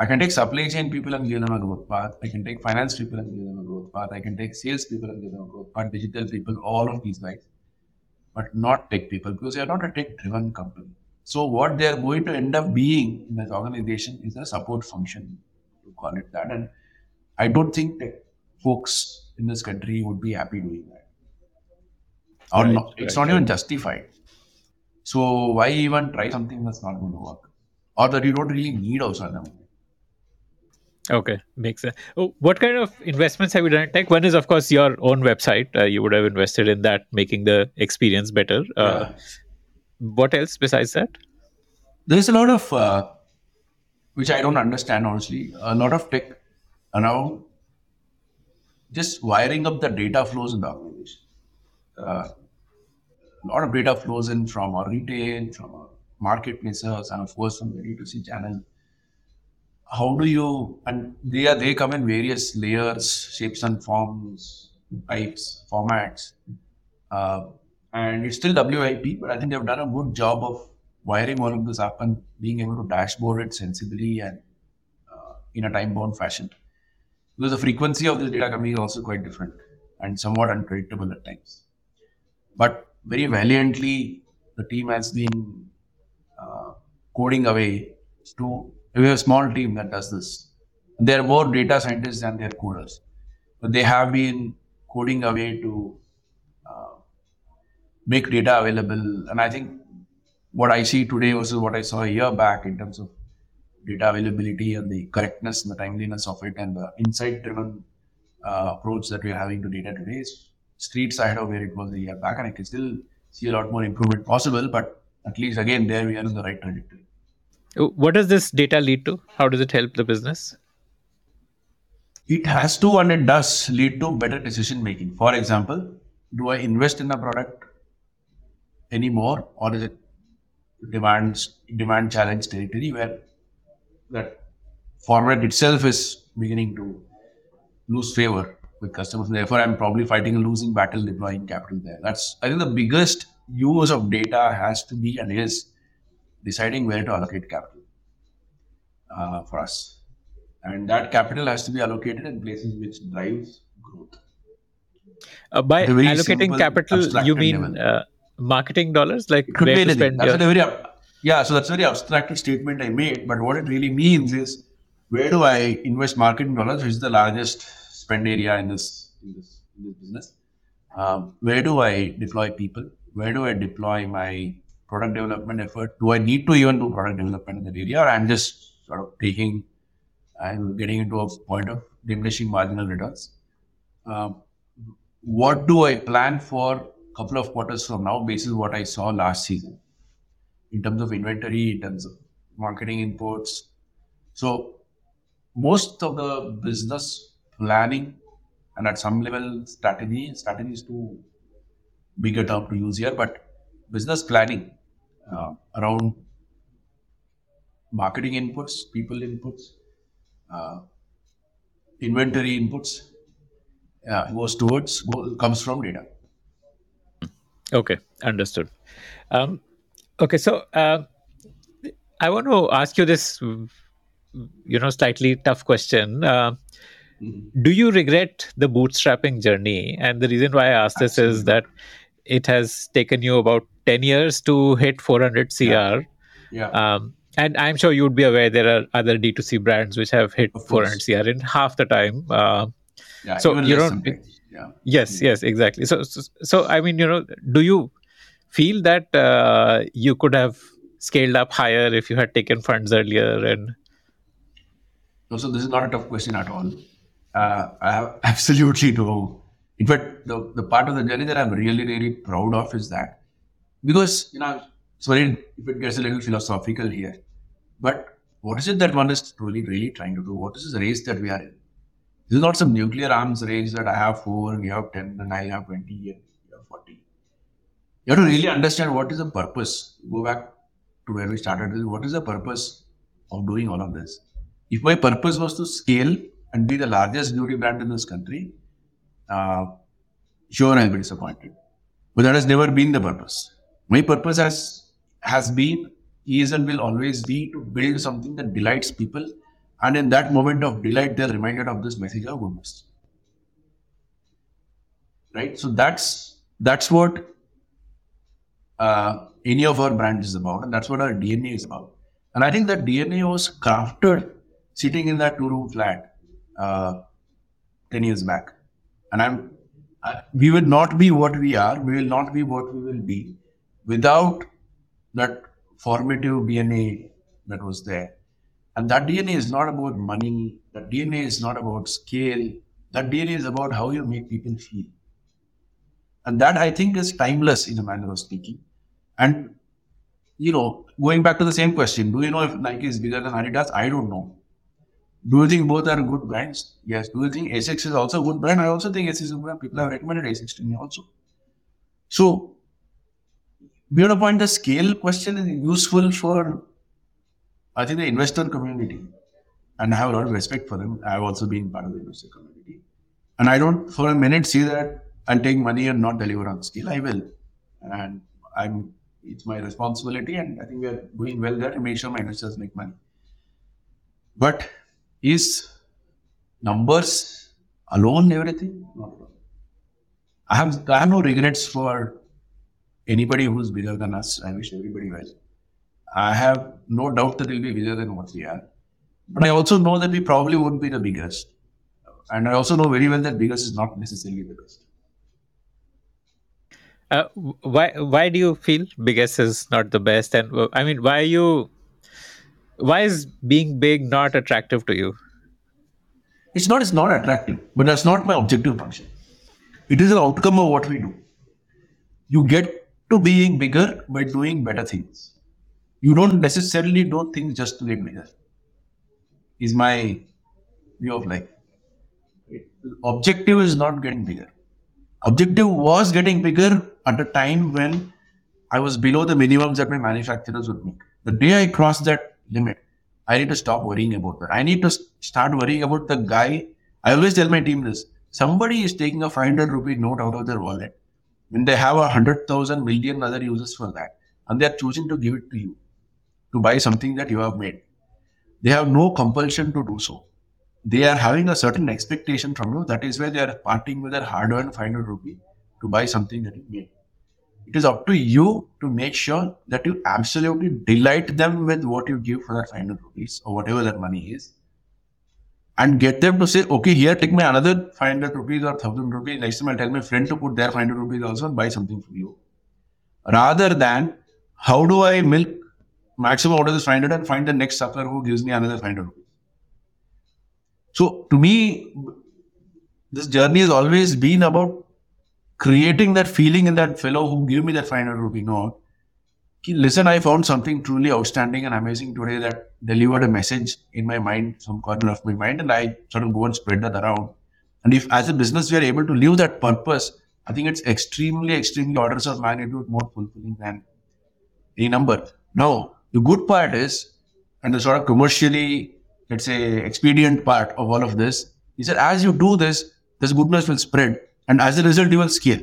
I can take supply chain people and give them a growth path. I can take finance people and give them a growth path. I can take sales people and give them a growth path, digital people, all of these guys but not tech people because they are not a tech driven company. So what they are going to end up being in that organization is a support function, to call it that. And I don't think tech folks in this country would be happy doing that. Or right, not, it's right, not right. even justified. So why even try something that's not going to work? Or that you don't really need also at the moment. Okay, makes sense. Oh, what kind of investments have you done in tech? One is, of course, your own website. Uh, you would have invested in that, making the experience better. Uh, yeah. What else besides that? There's a lot of, uh, which I don't understand honestly, a lot of tech around just wiring up the data flows in the organization. Uh, a lot of data flows in from our retail, from our marketplaces, and of course from the D2C channel how do you and they are they come in various layers shapes and forms types formats uh, and it's still wip but i think they've done a good job of wiring all of this up and being able to dashboard it sensibly and uh, in a time bound fashion because the frequency of this data coming is also quite different and somewhat unpredictable at times but very valiantly the team has been uh, coding away to we have a small team that does this. There are more data scientists than their coders, but they have been coding away to uh, make data available. And I think what I see today versus what I saw a year back in terms of data availability and the correctness and the timeliness of it and the insight-driven uh, approach that we're having to data today is streets ahead of where it was a year back. And I can still see a lot more improvement possible, but at least again there we are in the right trajectory. What does this data lead to? How does it help the business? It has to and it does lead to better decision making. For example, do I invest in a product anymore or is it demand demand challenge territory where that format itself is beginning to lose favor with customers. And therefore, I'm probably fighting a losing battle deploying capital there. That's I think the biggest use of data has to be and is deciding where to allocate capital uh, for us. And that capital has to be allocated in places which drives growth. Uh, by allocating capital, you mean uh, marketing dollars? Like where to spend that's your... a very, yeah, so that's a very abstracted statement I made. But what it really means is where do I invest marketing dollars, which is the largest spend area in this, in this, in this business? Um, where do I deploy people? Where do I deploy my product development effort? Do I need to even do product development in that area, or I'm just sort of taking and getting into a point of diminishing marginal returns? Um, what do I plan for a couple of quarters from now, basis what I saw last season in terms of inventory, in terms of marketing inputs. So most of the business planning and at some level strategy, strategy is too bigger term to use here, but business planning uh, around marketing inputs, people inputs, uh, inventory inputs uh, goes towards comes from data. Okay, understood. Um, okay, so uh, I want to ask you this, you know, slightly tough question. Uh, mm-hmm. Do you regret the bootstrapping journey? And the reason why I ask this Absolutely. is that it has taken you about 10 years to hit 400 CR. Yeah. yeah. Um, and I'm sure you'd be aware there are other D2C brands which have hit 400 CR in half the time. Uh, yeah, so you don't. Yeah. Yes, yes, exactly. So, so, so, I mean, you know, do you feel that uh, you could have scaled up higher if you had taken funds earlier? And no, so this is not a tough question at all. Uh, I have <laughs> absolutely no. In fact, the, the part of the journey that I'm really, really proud of is that because you know, sorry if it gets a little philosophical here, but what is it that one is really, really trying to do? What is this race that we are in? This is not some nuclear arms race that I have four and you have 10 and I have 20 and you have 40. You have to really understand what is the purpose. Go back to where we started. What is the purpose of doing all of this? If my purpose was to scale and be the largest beauty brand in this country, uh, sure I'll be disappointed. But that has never been the purpose. My purpose has has been, is and will always be to build something that delights people and in that moment of delight, they're reminded of this message of goodness. Right? So that's that's what uh, any of our brand is about, and that's what our DNA is about. And I think that DNA was crafted sitting in that two-room flat uh, ten years back. And I'm I, we will not be what we are. We will not be what we will be without that formative DNA that was there. And that DNA is not about money. That DNA is not about scale. That DNA is about how you make people feel. And that I think is timeless in a manner of speaking. And, you know, going back to the same question, do you know if Nike is bigger than Adidas? I don't know. Do you think both are good brands? Yes. Do you think Asics is also a good brand? I also think Asics is a good brand. People have recommended Asics to me also. So, beyond a point, the scale question is useful for I think the investor community, and I have a lot of respect for them. I've also been part of the investor community. And I don't for a minute see that I'll take money and not deliver on scale. I will. And I'm it's my responsibility and I think we are doing well there to make sure my investors make money. But is numbers alone everything? Not alone. I have I have no regrets for anybody who's bigger than us. I wish everybody well. I have no doubt that we'll be bigger than what we are. But I also know that we probably won't be the biggest. And I also know very well that biggest is not necessarily the best. Uh, why why do you feel biggest is not the best? And uh, I mean, why you why is being big not attractive to you? It's not it's not attractive, but that's not my objective function. It is an outcome of what we do. You get to being bigger by doing better things you don't necessarily do things just to get bigger. Is my view of life. Objective is not getting bigger. Objective was getting bigger at a time when I was below the minimums that my manufacturers would make. The day I crossed that limit, I need to stop worrying about that. I need to start worrying about the guy. I always tell my team this somebody is taking a 500 rupee note out of their wallet when they have a 100,000 million other users for that and they are choosing to give it to you to buy something that you have made. They have no compulsion to do so. They are having a certain expectation from you. That is why they are parting with their hard earned 500 rupee to buy something that you made. It is up to you to make sure that you absolutely delight them with what you give for that 500 rupees or whatever that money is. And get them to say, okay, here, take my another 500 rupees or 1000 rupees. Next time I'll tell my friend to put their 500 rupees also and buy something for you. Rather than, how do I milk maximum order is 500 and find the next sucker who gives me another 500 rupees. So to me, this journey has always been about creating that feeling in that fellow who gave me that 500 rupee note listen, I found something truly outstanding and amazing today that delivered a message in my mind, some corner of my mind, and I sort of go and spread that around. And if as a business we are able to live that purpose, I think it's extremely, extremely orders of magnitude more fulfilling than a number. Now, the good part is, and the sort of commercially, let's say, expedient part of all of this is that as you do this, this goodness will spread, and as a result, you will scale.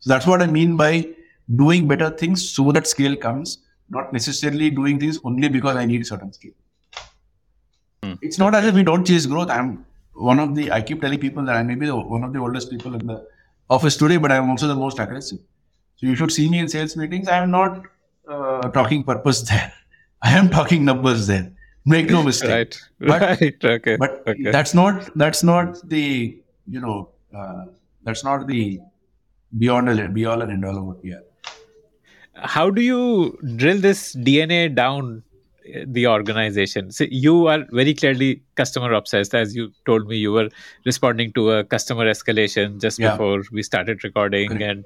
So that's what I mean by doing better things so that scale comes, not necessarily doing things only because I need certain scale. Hmm. It's not as if we don't chase growth. I'm one of the, I keep telling people that I may be the, one of the oldest people in the office today, but I'm also the most aggressive. So you should see me in sales meetings. I am not uh, talking purpose <laughs> there. I am talking numbers there. Make no mistake. right. But, <laughs> right. Okay. But okay. that's not that's not the you know uh, that's not the beyond a, be all and end all of what we are how do you drill this DNA down uh, the organization? So you are very clearly customer obsessed, as you told me. You were responding to a customer escalation just yeah. before we started recording, Correct. and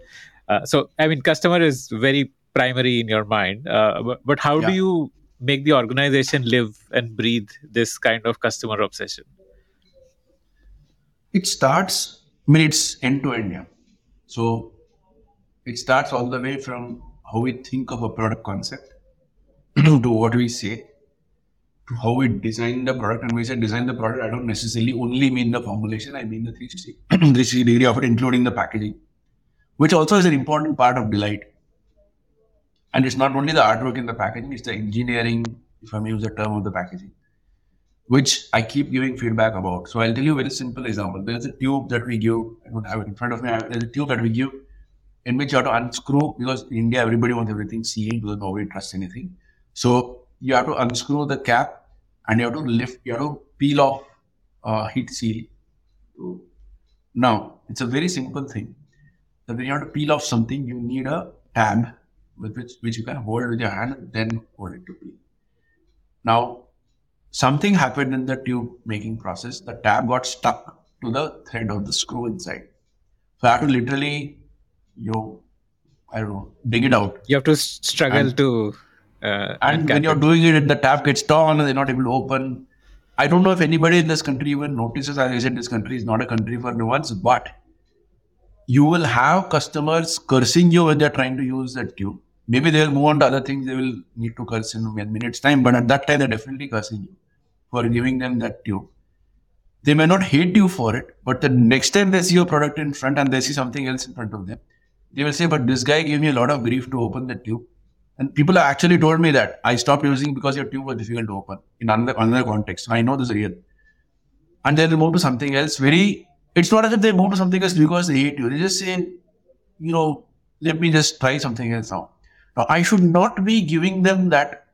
uh, so I mean, customer is very primary in your mind. Uh, but, but, how yeah. do you make the organization live and breathe this kind of customer obsession? It starts. I it's end to end. Yeah. So it starts all the way from how we think of a product concept <clears throat> to what we say to how we design the product. And when we say design the product, I don't necessarily only mean the formulation, I mean the 360, <clears throat> 360 degree of it, including the packaging, which also is an important part of delight. And it's not only the artwork in the packaging, it's the engineering, if I may use the term of the packaging, which I keep giving feedback about. So I'll tell you a very simple example. There's a tube that we give, I don't have it in front of me, there's a tube that we give in which you have to unscrew because in India everybody wants everything sealed because nobody trusts anything. So you have to unscrew the cap and you have to lift, you have to peel off uh, heat seal. Now it's a very simple thing. That when you have to peel off something, you need a tab with which which you can hold with your hand and then hold it to peel. Now something happened in the tube making process. The tab got stuck to the thread of the screw inside. So I have to literally you know, I don't know, dig it out. You have to struggle and, to. Uh, and when you're doing it, the tab gets torn and they're not able to open. I don't know if anybody in this country even notices. As I said, this country is not a country for nuance, but you will have customers cursing you when they're trying to use that tube. Maybe they'll move on to other things. They will need to curse in a minute's time, but at that time, they're definitely cursing you for giving them that tube. They may not hate you for it, but the next time they see your product in front and they see something else in front of them, they will say, but this guy gave me a lot of grief to open the tube. And people have actually told me that I stopped using because your tube was difficult to open in another, another context. I know this is real. And then they move to something else. Very, it's not as if they move to something else because they hate you. They just say, you know, let me just try something else now. I should not be giving them hmm. that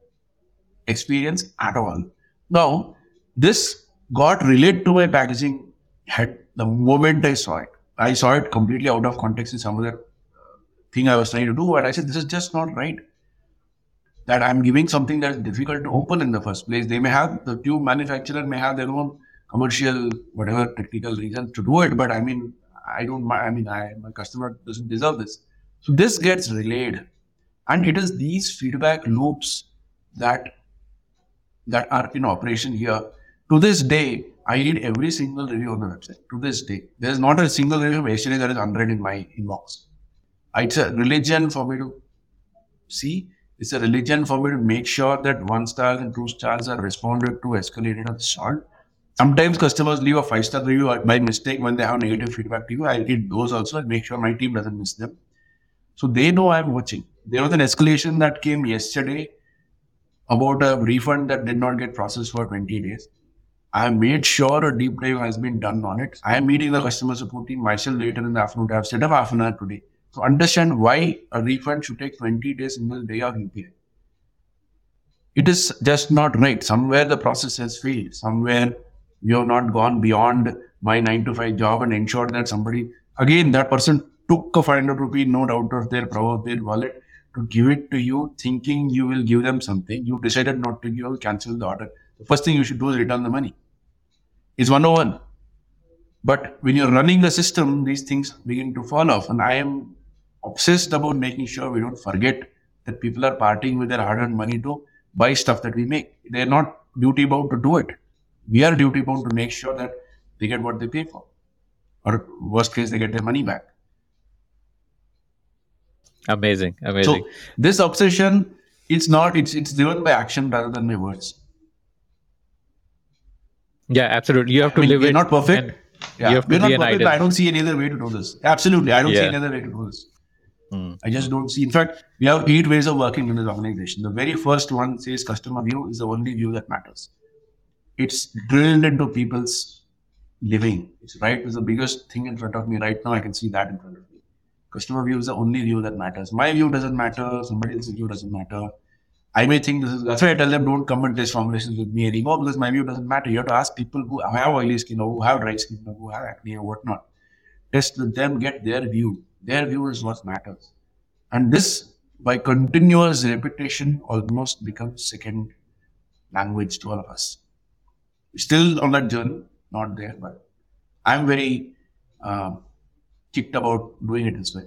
experience at all. Now, this got related to my packaging head the moment I saw it. I saw it completely out of context in some other uh, thing I was trying to do. And I said, this is just not right. That I'm giving something that's difficult to open in the first place. They may have, the tube manufacturer may have their own commercial, whatever technical reasons to do it. But I mean, I don't, I mean, I, my customer doesn't deserve this. So this gets relayed. And it is these feedback loops that that are in operation here. To this day, I read every single review on the website. To this day, there is not a single review of that is unread in my inbox. Uh, it's a religion for me to see. It's a religion for me to make sure that one stars and two stars are responded to, escalated, or solved. Sometimes customers leave a five star review by mistake when they have negative feedback to you. I read those also and make sure my team doesn't miss them. So they know I'm watching. There was an escalation that came yesterday about a refund that did not get processed for 20 days. I made sure a deep dive has been done on it. I am meeting the customer support team myself later in the afternoon. I have set up half an hour today to understand why a refund should take 20 days in the day of UPI. It is just not right. Somewhere the process has failed. Somewhere you have not gone beyond my 9 to 5 job and ensured that somebody, again, that person took a 500 rupee note out of their proverbial wallet to give it to you, thinking you will give them something. You decided not to give, cancel the order. The first thing you should do is return the money. It's 101. But when you're running the system, these things begin to fall off. And I am obsessed about making sure we don't forget that people are parting with their hard-earned money to buy stuff that we make. They're not duty bound to do it. We are duty bound to make sure that they get what they pay for, or worst case, they get their money back. Amazing, amazing. So this obsession, it's not. It's it's driven by action rather than by words. Yeah, absolutely. You have to I mean, live we're it. Not perfect. Yeah, you have we're not perfect. I don't see any other way to do this. Absolutely, I don't yeah. see any other way to do this. Mm. I just don't see. In fact, we have eight ways of working in this organization. The very first one says customer view is the only view that matters. It's drilled into people's living. It's right. It's the biggest thing in front of me right now. I can see that in front of me. Customer view is the only view that matters. My view doesn't matter. Somebody else's view doesn't matter. I may think this is. That's why I tell them don't come and test formulations with me anymore because my view doesn't matter. You have to ask people who have oily skin or who have dry skin or who have acne or whatnot. Test with them, get their view their view is what matters. And this, by continuous repetition, almost becomes second language to all of us. Still on that journey, not there, but I'm very uh, kicked about doing it this way.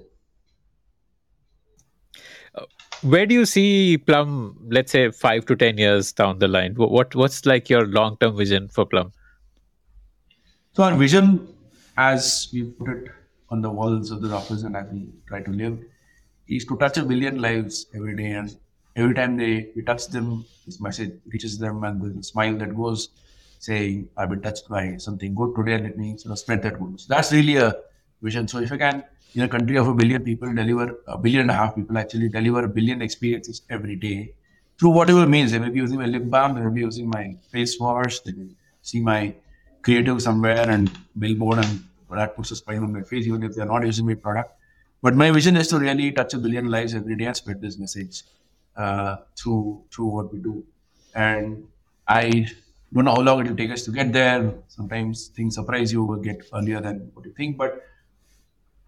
Uh, where do you see Plum, let's say five to ten years down the line? What what's like your long term vision for Plum? So our vision, as we put it on the walls of the office and as we try to live is to touch a billion lives every day and every time they we touch them this message reaches them and the smile that goes saying I've been touched by something good today and let me sort of spread that good. So that's really a vision. So if I can in a country of a billion people deliver a billion and a half people actually deliver a billion experiences every day through whatever means. They may be using my lip balm, they may be using my face wash, they may see my creative somewhere and billboard and that puts a smile on my face, even if they're not using my product. But my vision is to really touch a billion lives every day and spread this message uh, through through what we do. And I don't know how long it will take us to get there. Sometimes things surprise you, will get earlier than what you think. But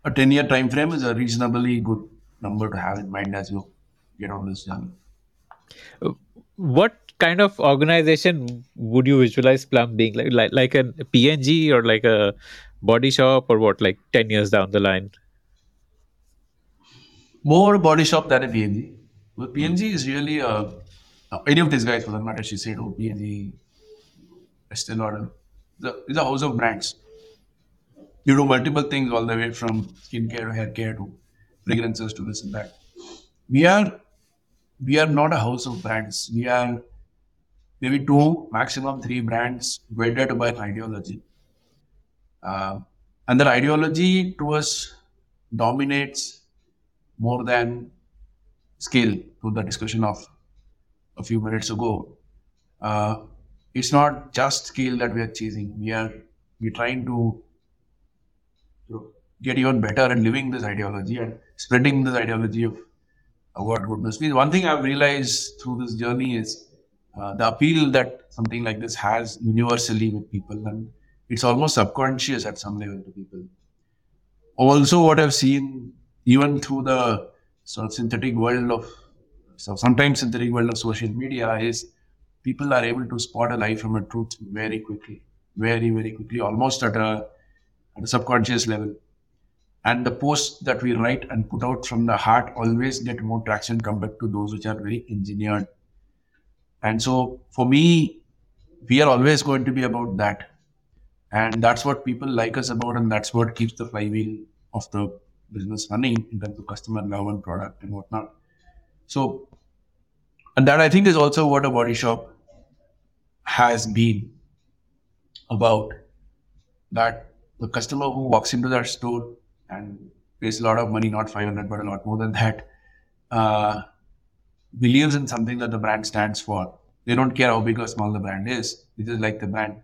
a 10 year time frame is a reasonably good number to have in mind as you get on this journey. What kind of organization would you visualize Plum being? Like? Like, like a P&G or like a body shop or what like 10 years down the line? More body shop than a P&G but P&G is really a any of these guys for that matter she said oh P&G Estee Lauder. It's a house of brands you do multiple things all the way from skincare to hair care to fragrances to this and that we are we are not a house of brands we are maybe two maximum three brands wedded by an ideology uh, and that ideology to us dominates more than skill to the discussion of a few minutes ago. Uh, it's not just skill that we are chasing. We are we're trying to get even better at living this ideology and spreading this ideology of, of what goodness means. One thing I've realized through this journey is uh, the appeal that something like this has universally with people and it's almost subconscious at some level to people. Also, what I've seen, even through the sort of synthetic world of, so sometimes synthetic world of social media, is people are able to spot a lie from a truth very quickly, very, very quickly, almost at a, at a subconscious level. And the posts that we write and put out from the heart always get more traction compared to those which are very engineered. And so for me, we are always going to be about that and that's what people like us about, and that's what keeps the flywheel of the business running in terms of customer love and product and whatnot. So, and that I think is also what a body shop has been about. That the customer who walks into that store and pays a lot of money, not 500, but a lot more than that, uh, believes in something that the brand stands for. They don't care how big or small the brand is. They just like the brand.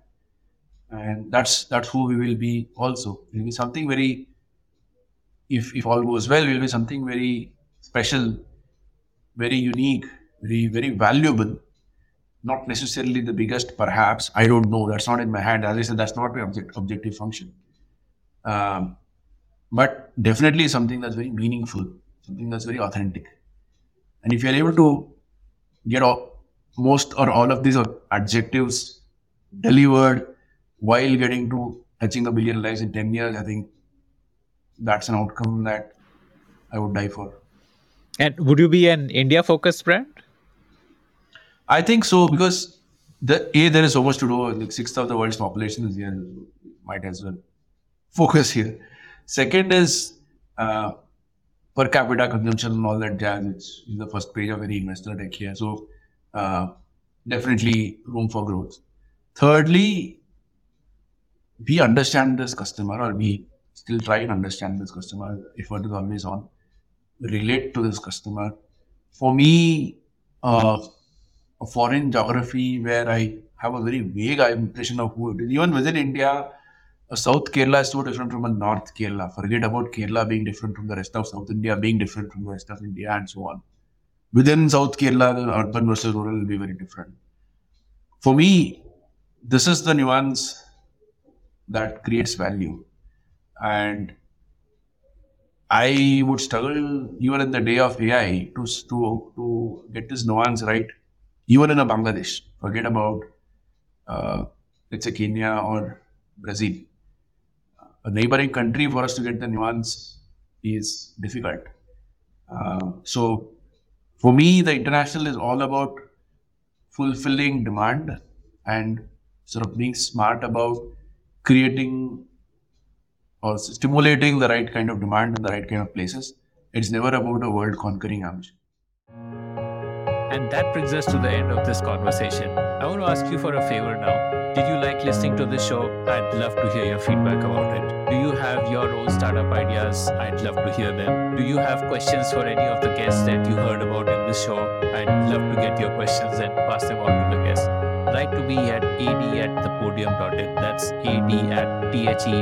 And that's that's who we will be also. It will be something very if if all goes well will be something very special very unique very very valuable. Not necessarily the biggest perhaps. I don't know. That's not in my hand. As i said that's not my object, objective function. Um, but definitely something that's very meaningful something that's very authentic and if you're able to get all, most or all of these adjectives delivered while getting to touching a billion lives in 10 years, I think that's an outcome that I would die for. And would you be an India focused brand? I think so because the a there is so much to do. Like sixth of the world's population is here. Might as well focus here. Second is uh, per capita consumption and all that jazz. It's the first page of any investor deck here. So uh, definitely room for growth. Thirdly, we understand this customer or we still try and understand this customer. Effort is always on. Relate to this customer. For me, uh, a foreign geography where I have a very vague impression of who it is. Even within India, South Kerala is so different from a North Kerala. Forget about Kerala being different from the rest of South India, being different from the rest of India, and so on. Within South Kerala, the urban versus rural will be very different. For me, this is the nuance that creates value. And I would struggle even in the day of AI to, to, to get this nuance right even in a Bangladesh, forget about uh, let's say Kenya or Brazil. A neighboring country for us to get the nuance is difficult. Uh, so for me, the international is all about fulfilling demand and sort of being smart about creating or stimulating the right kind of demand in the right kind of places. It's never about a world conquering ambition. And that brings us to the end of this conversation. I want to ask you for a favor now. Did you like listening to this show? I'd love to hear your feedback about it. Do you have your own startup ideas? I'd love to hear them. Do you have questions for any of the guests that you heard about in this show? I'd love to get your questions and pass them on to the guests. Write to me at ad at thepodium.in. That's ad at t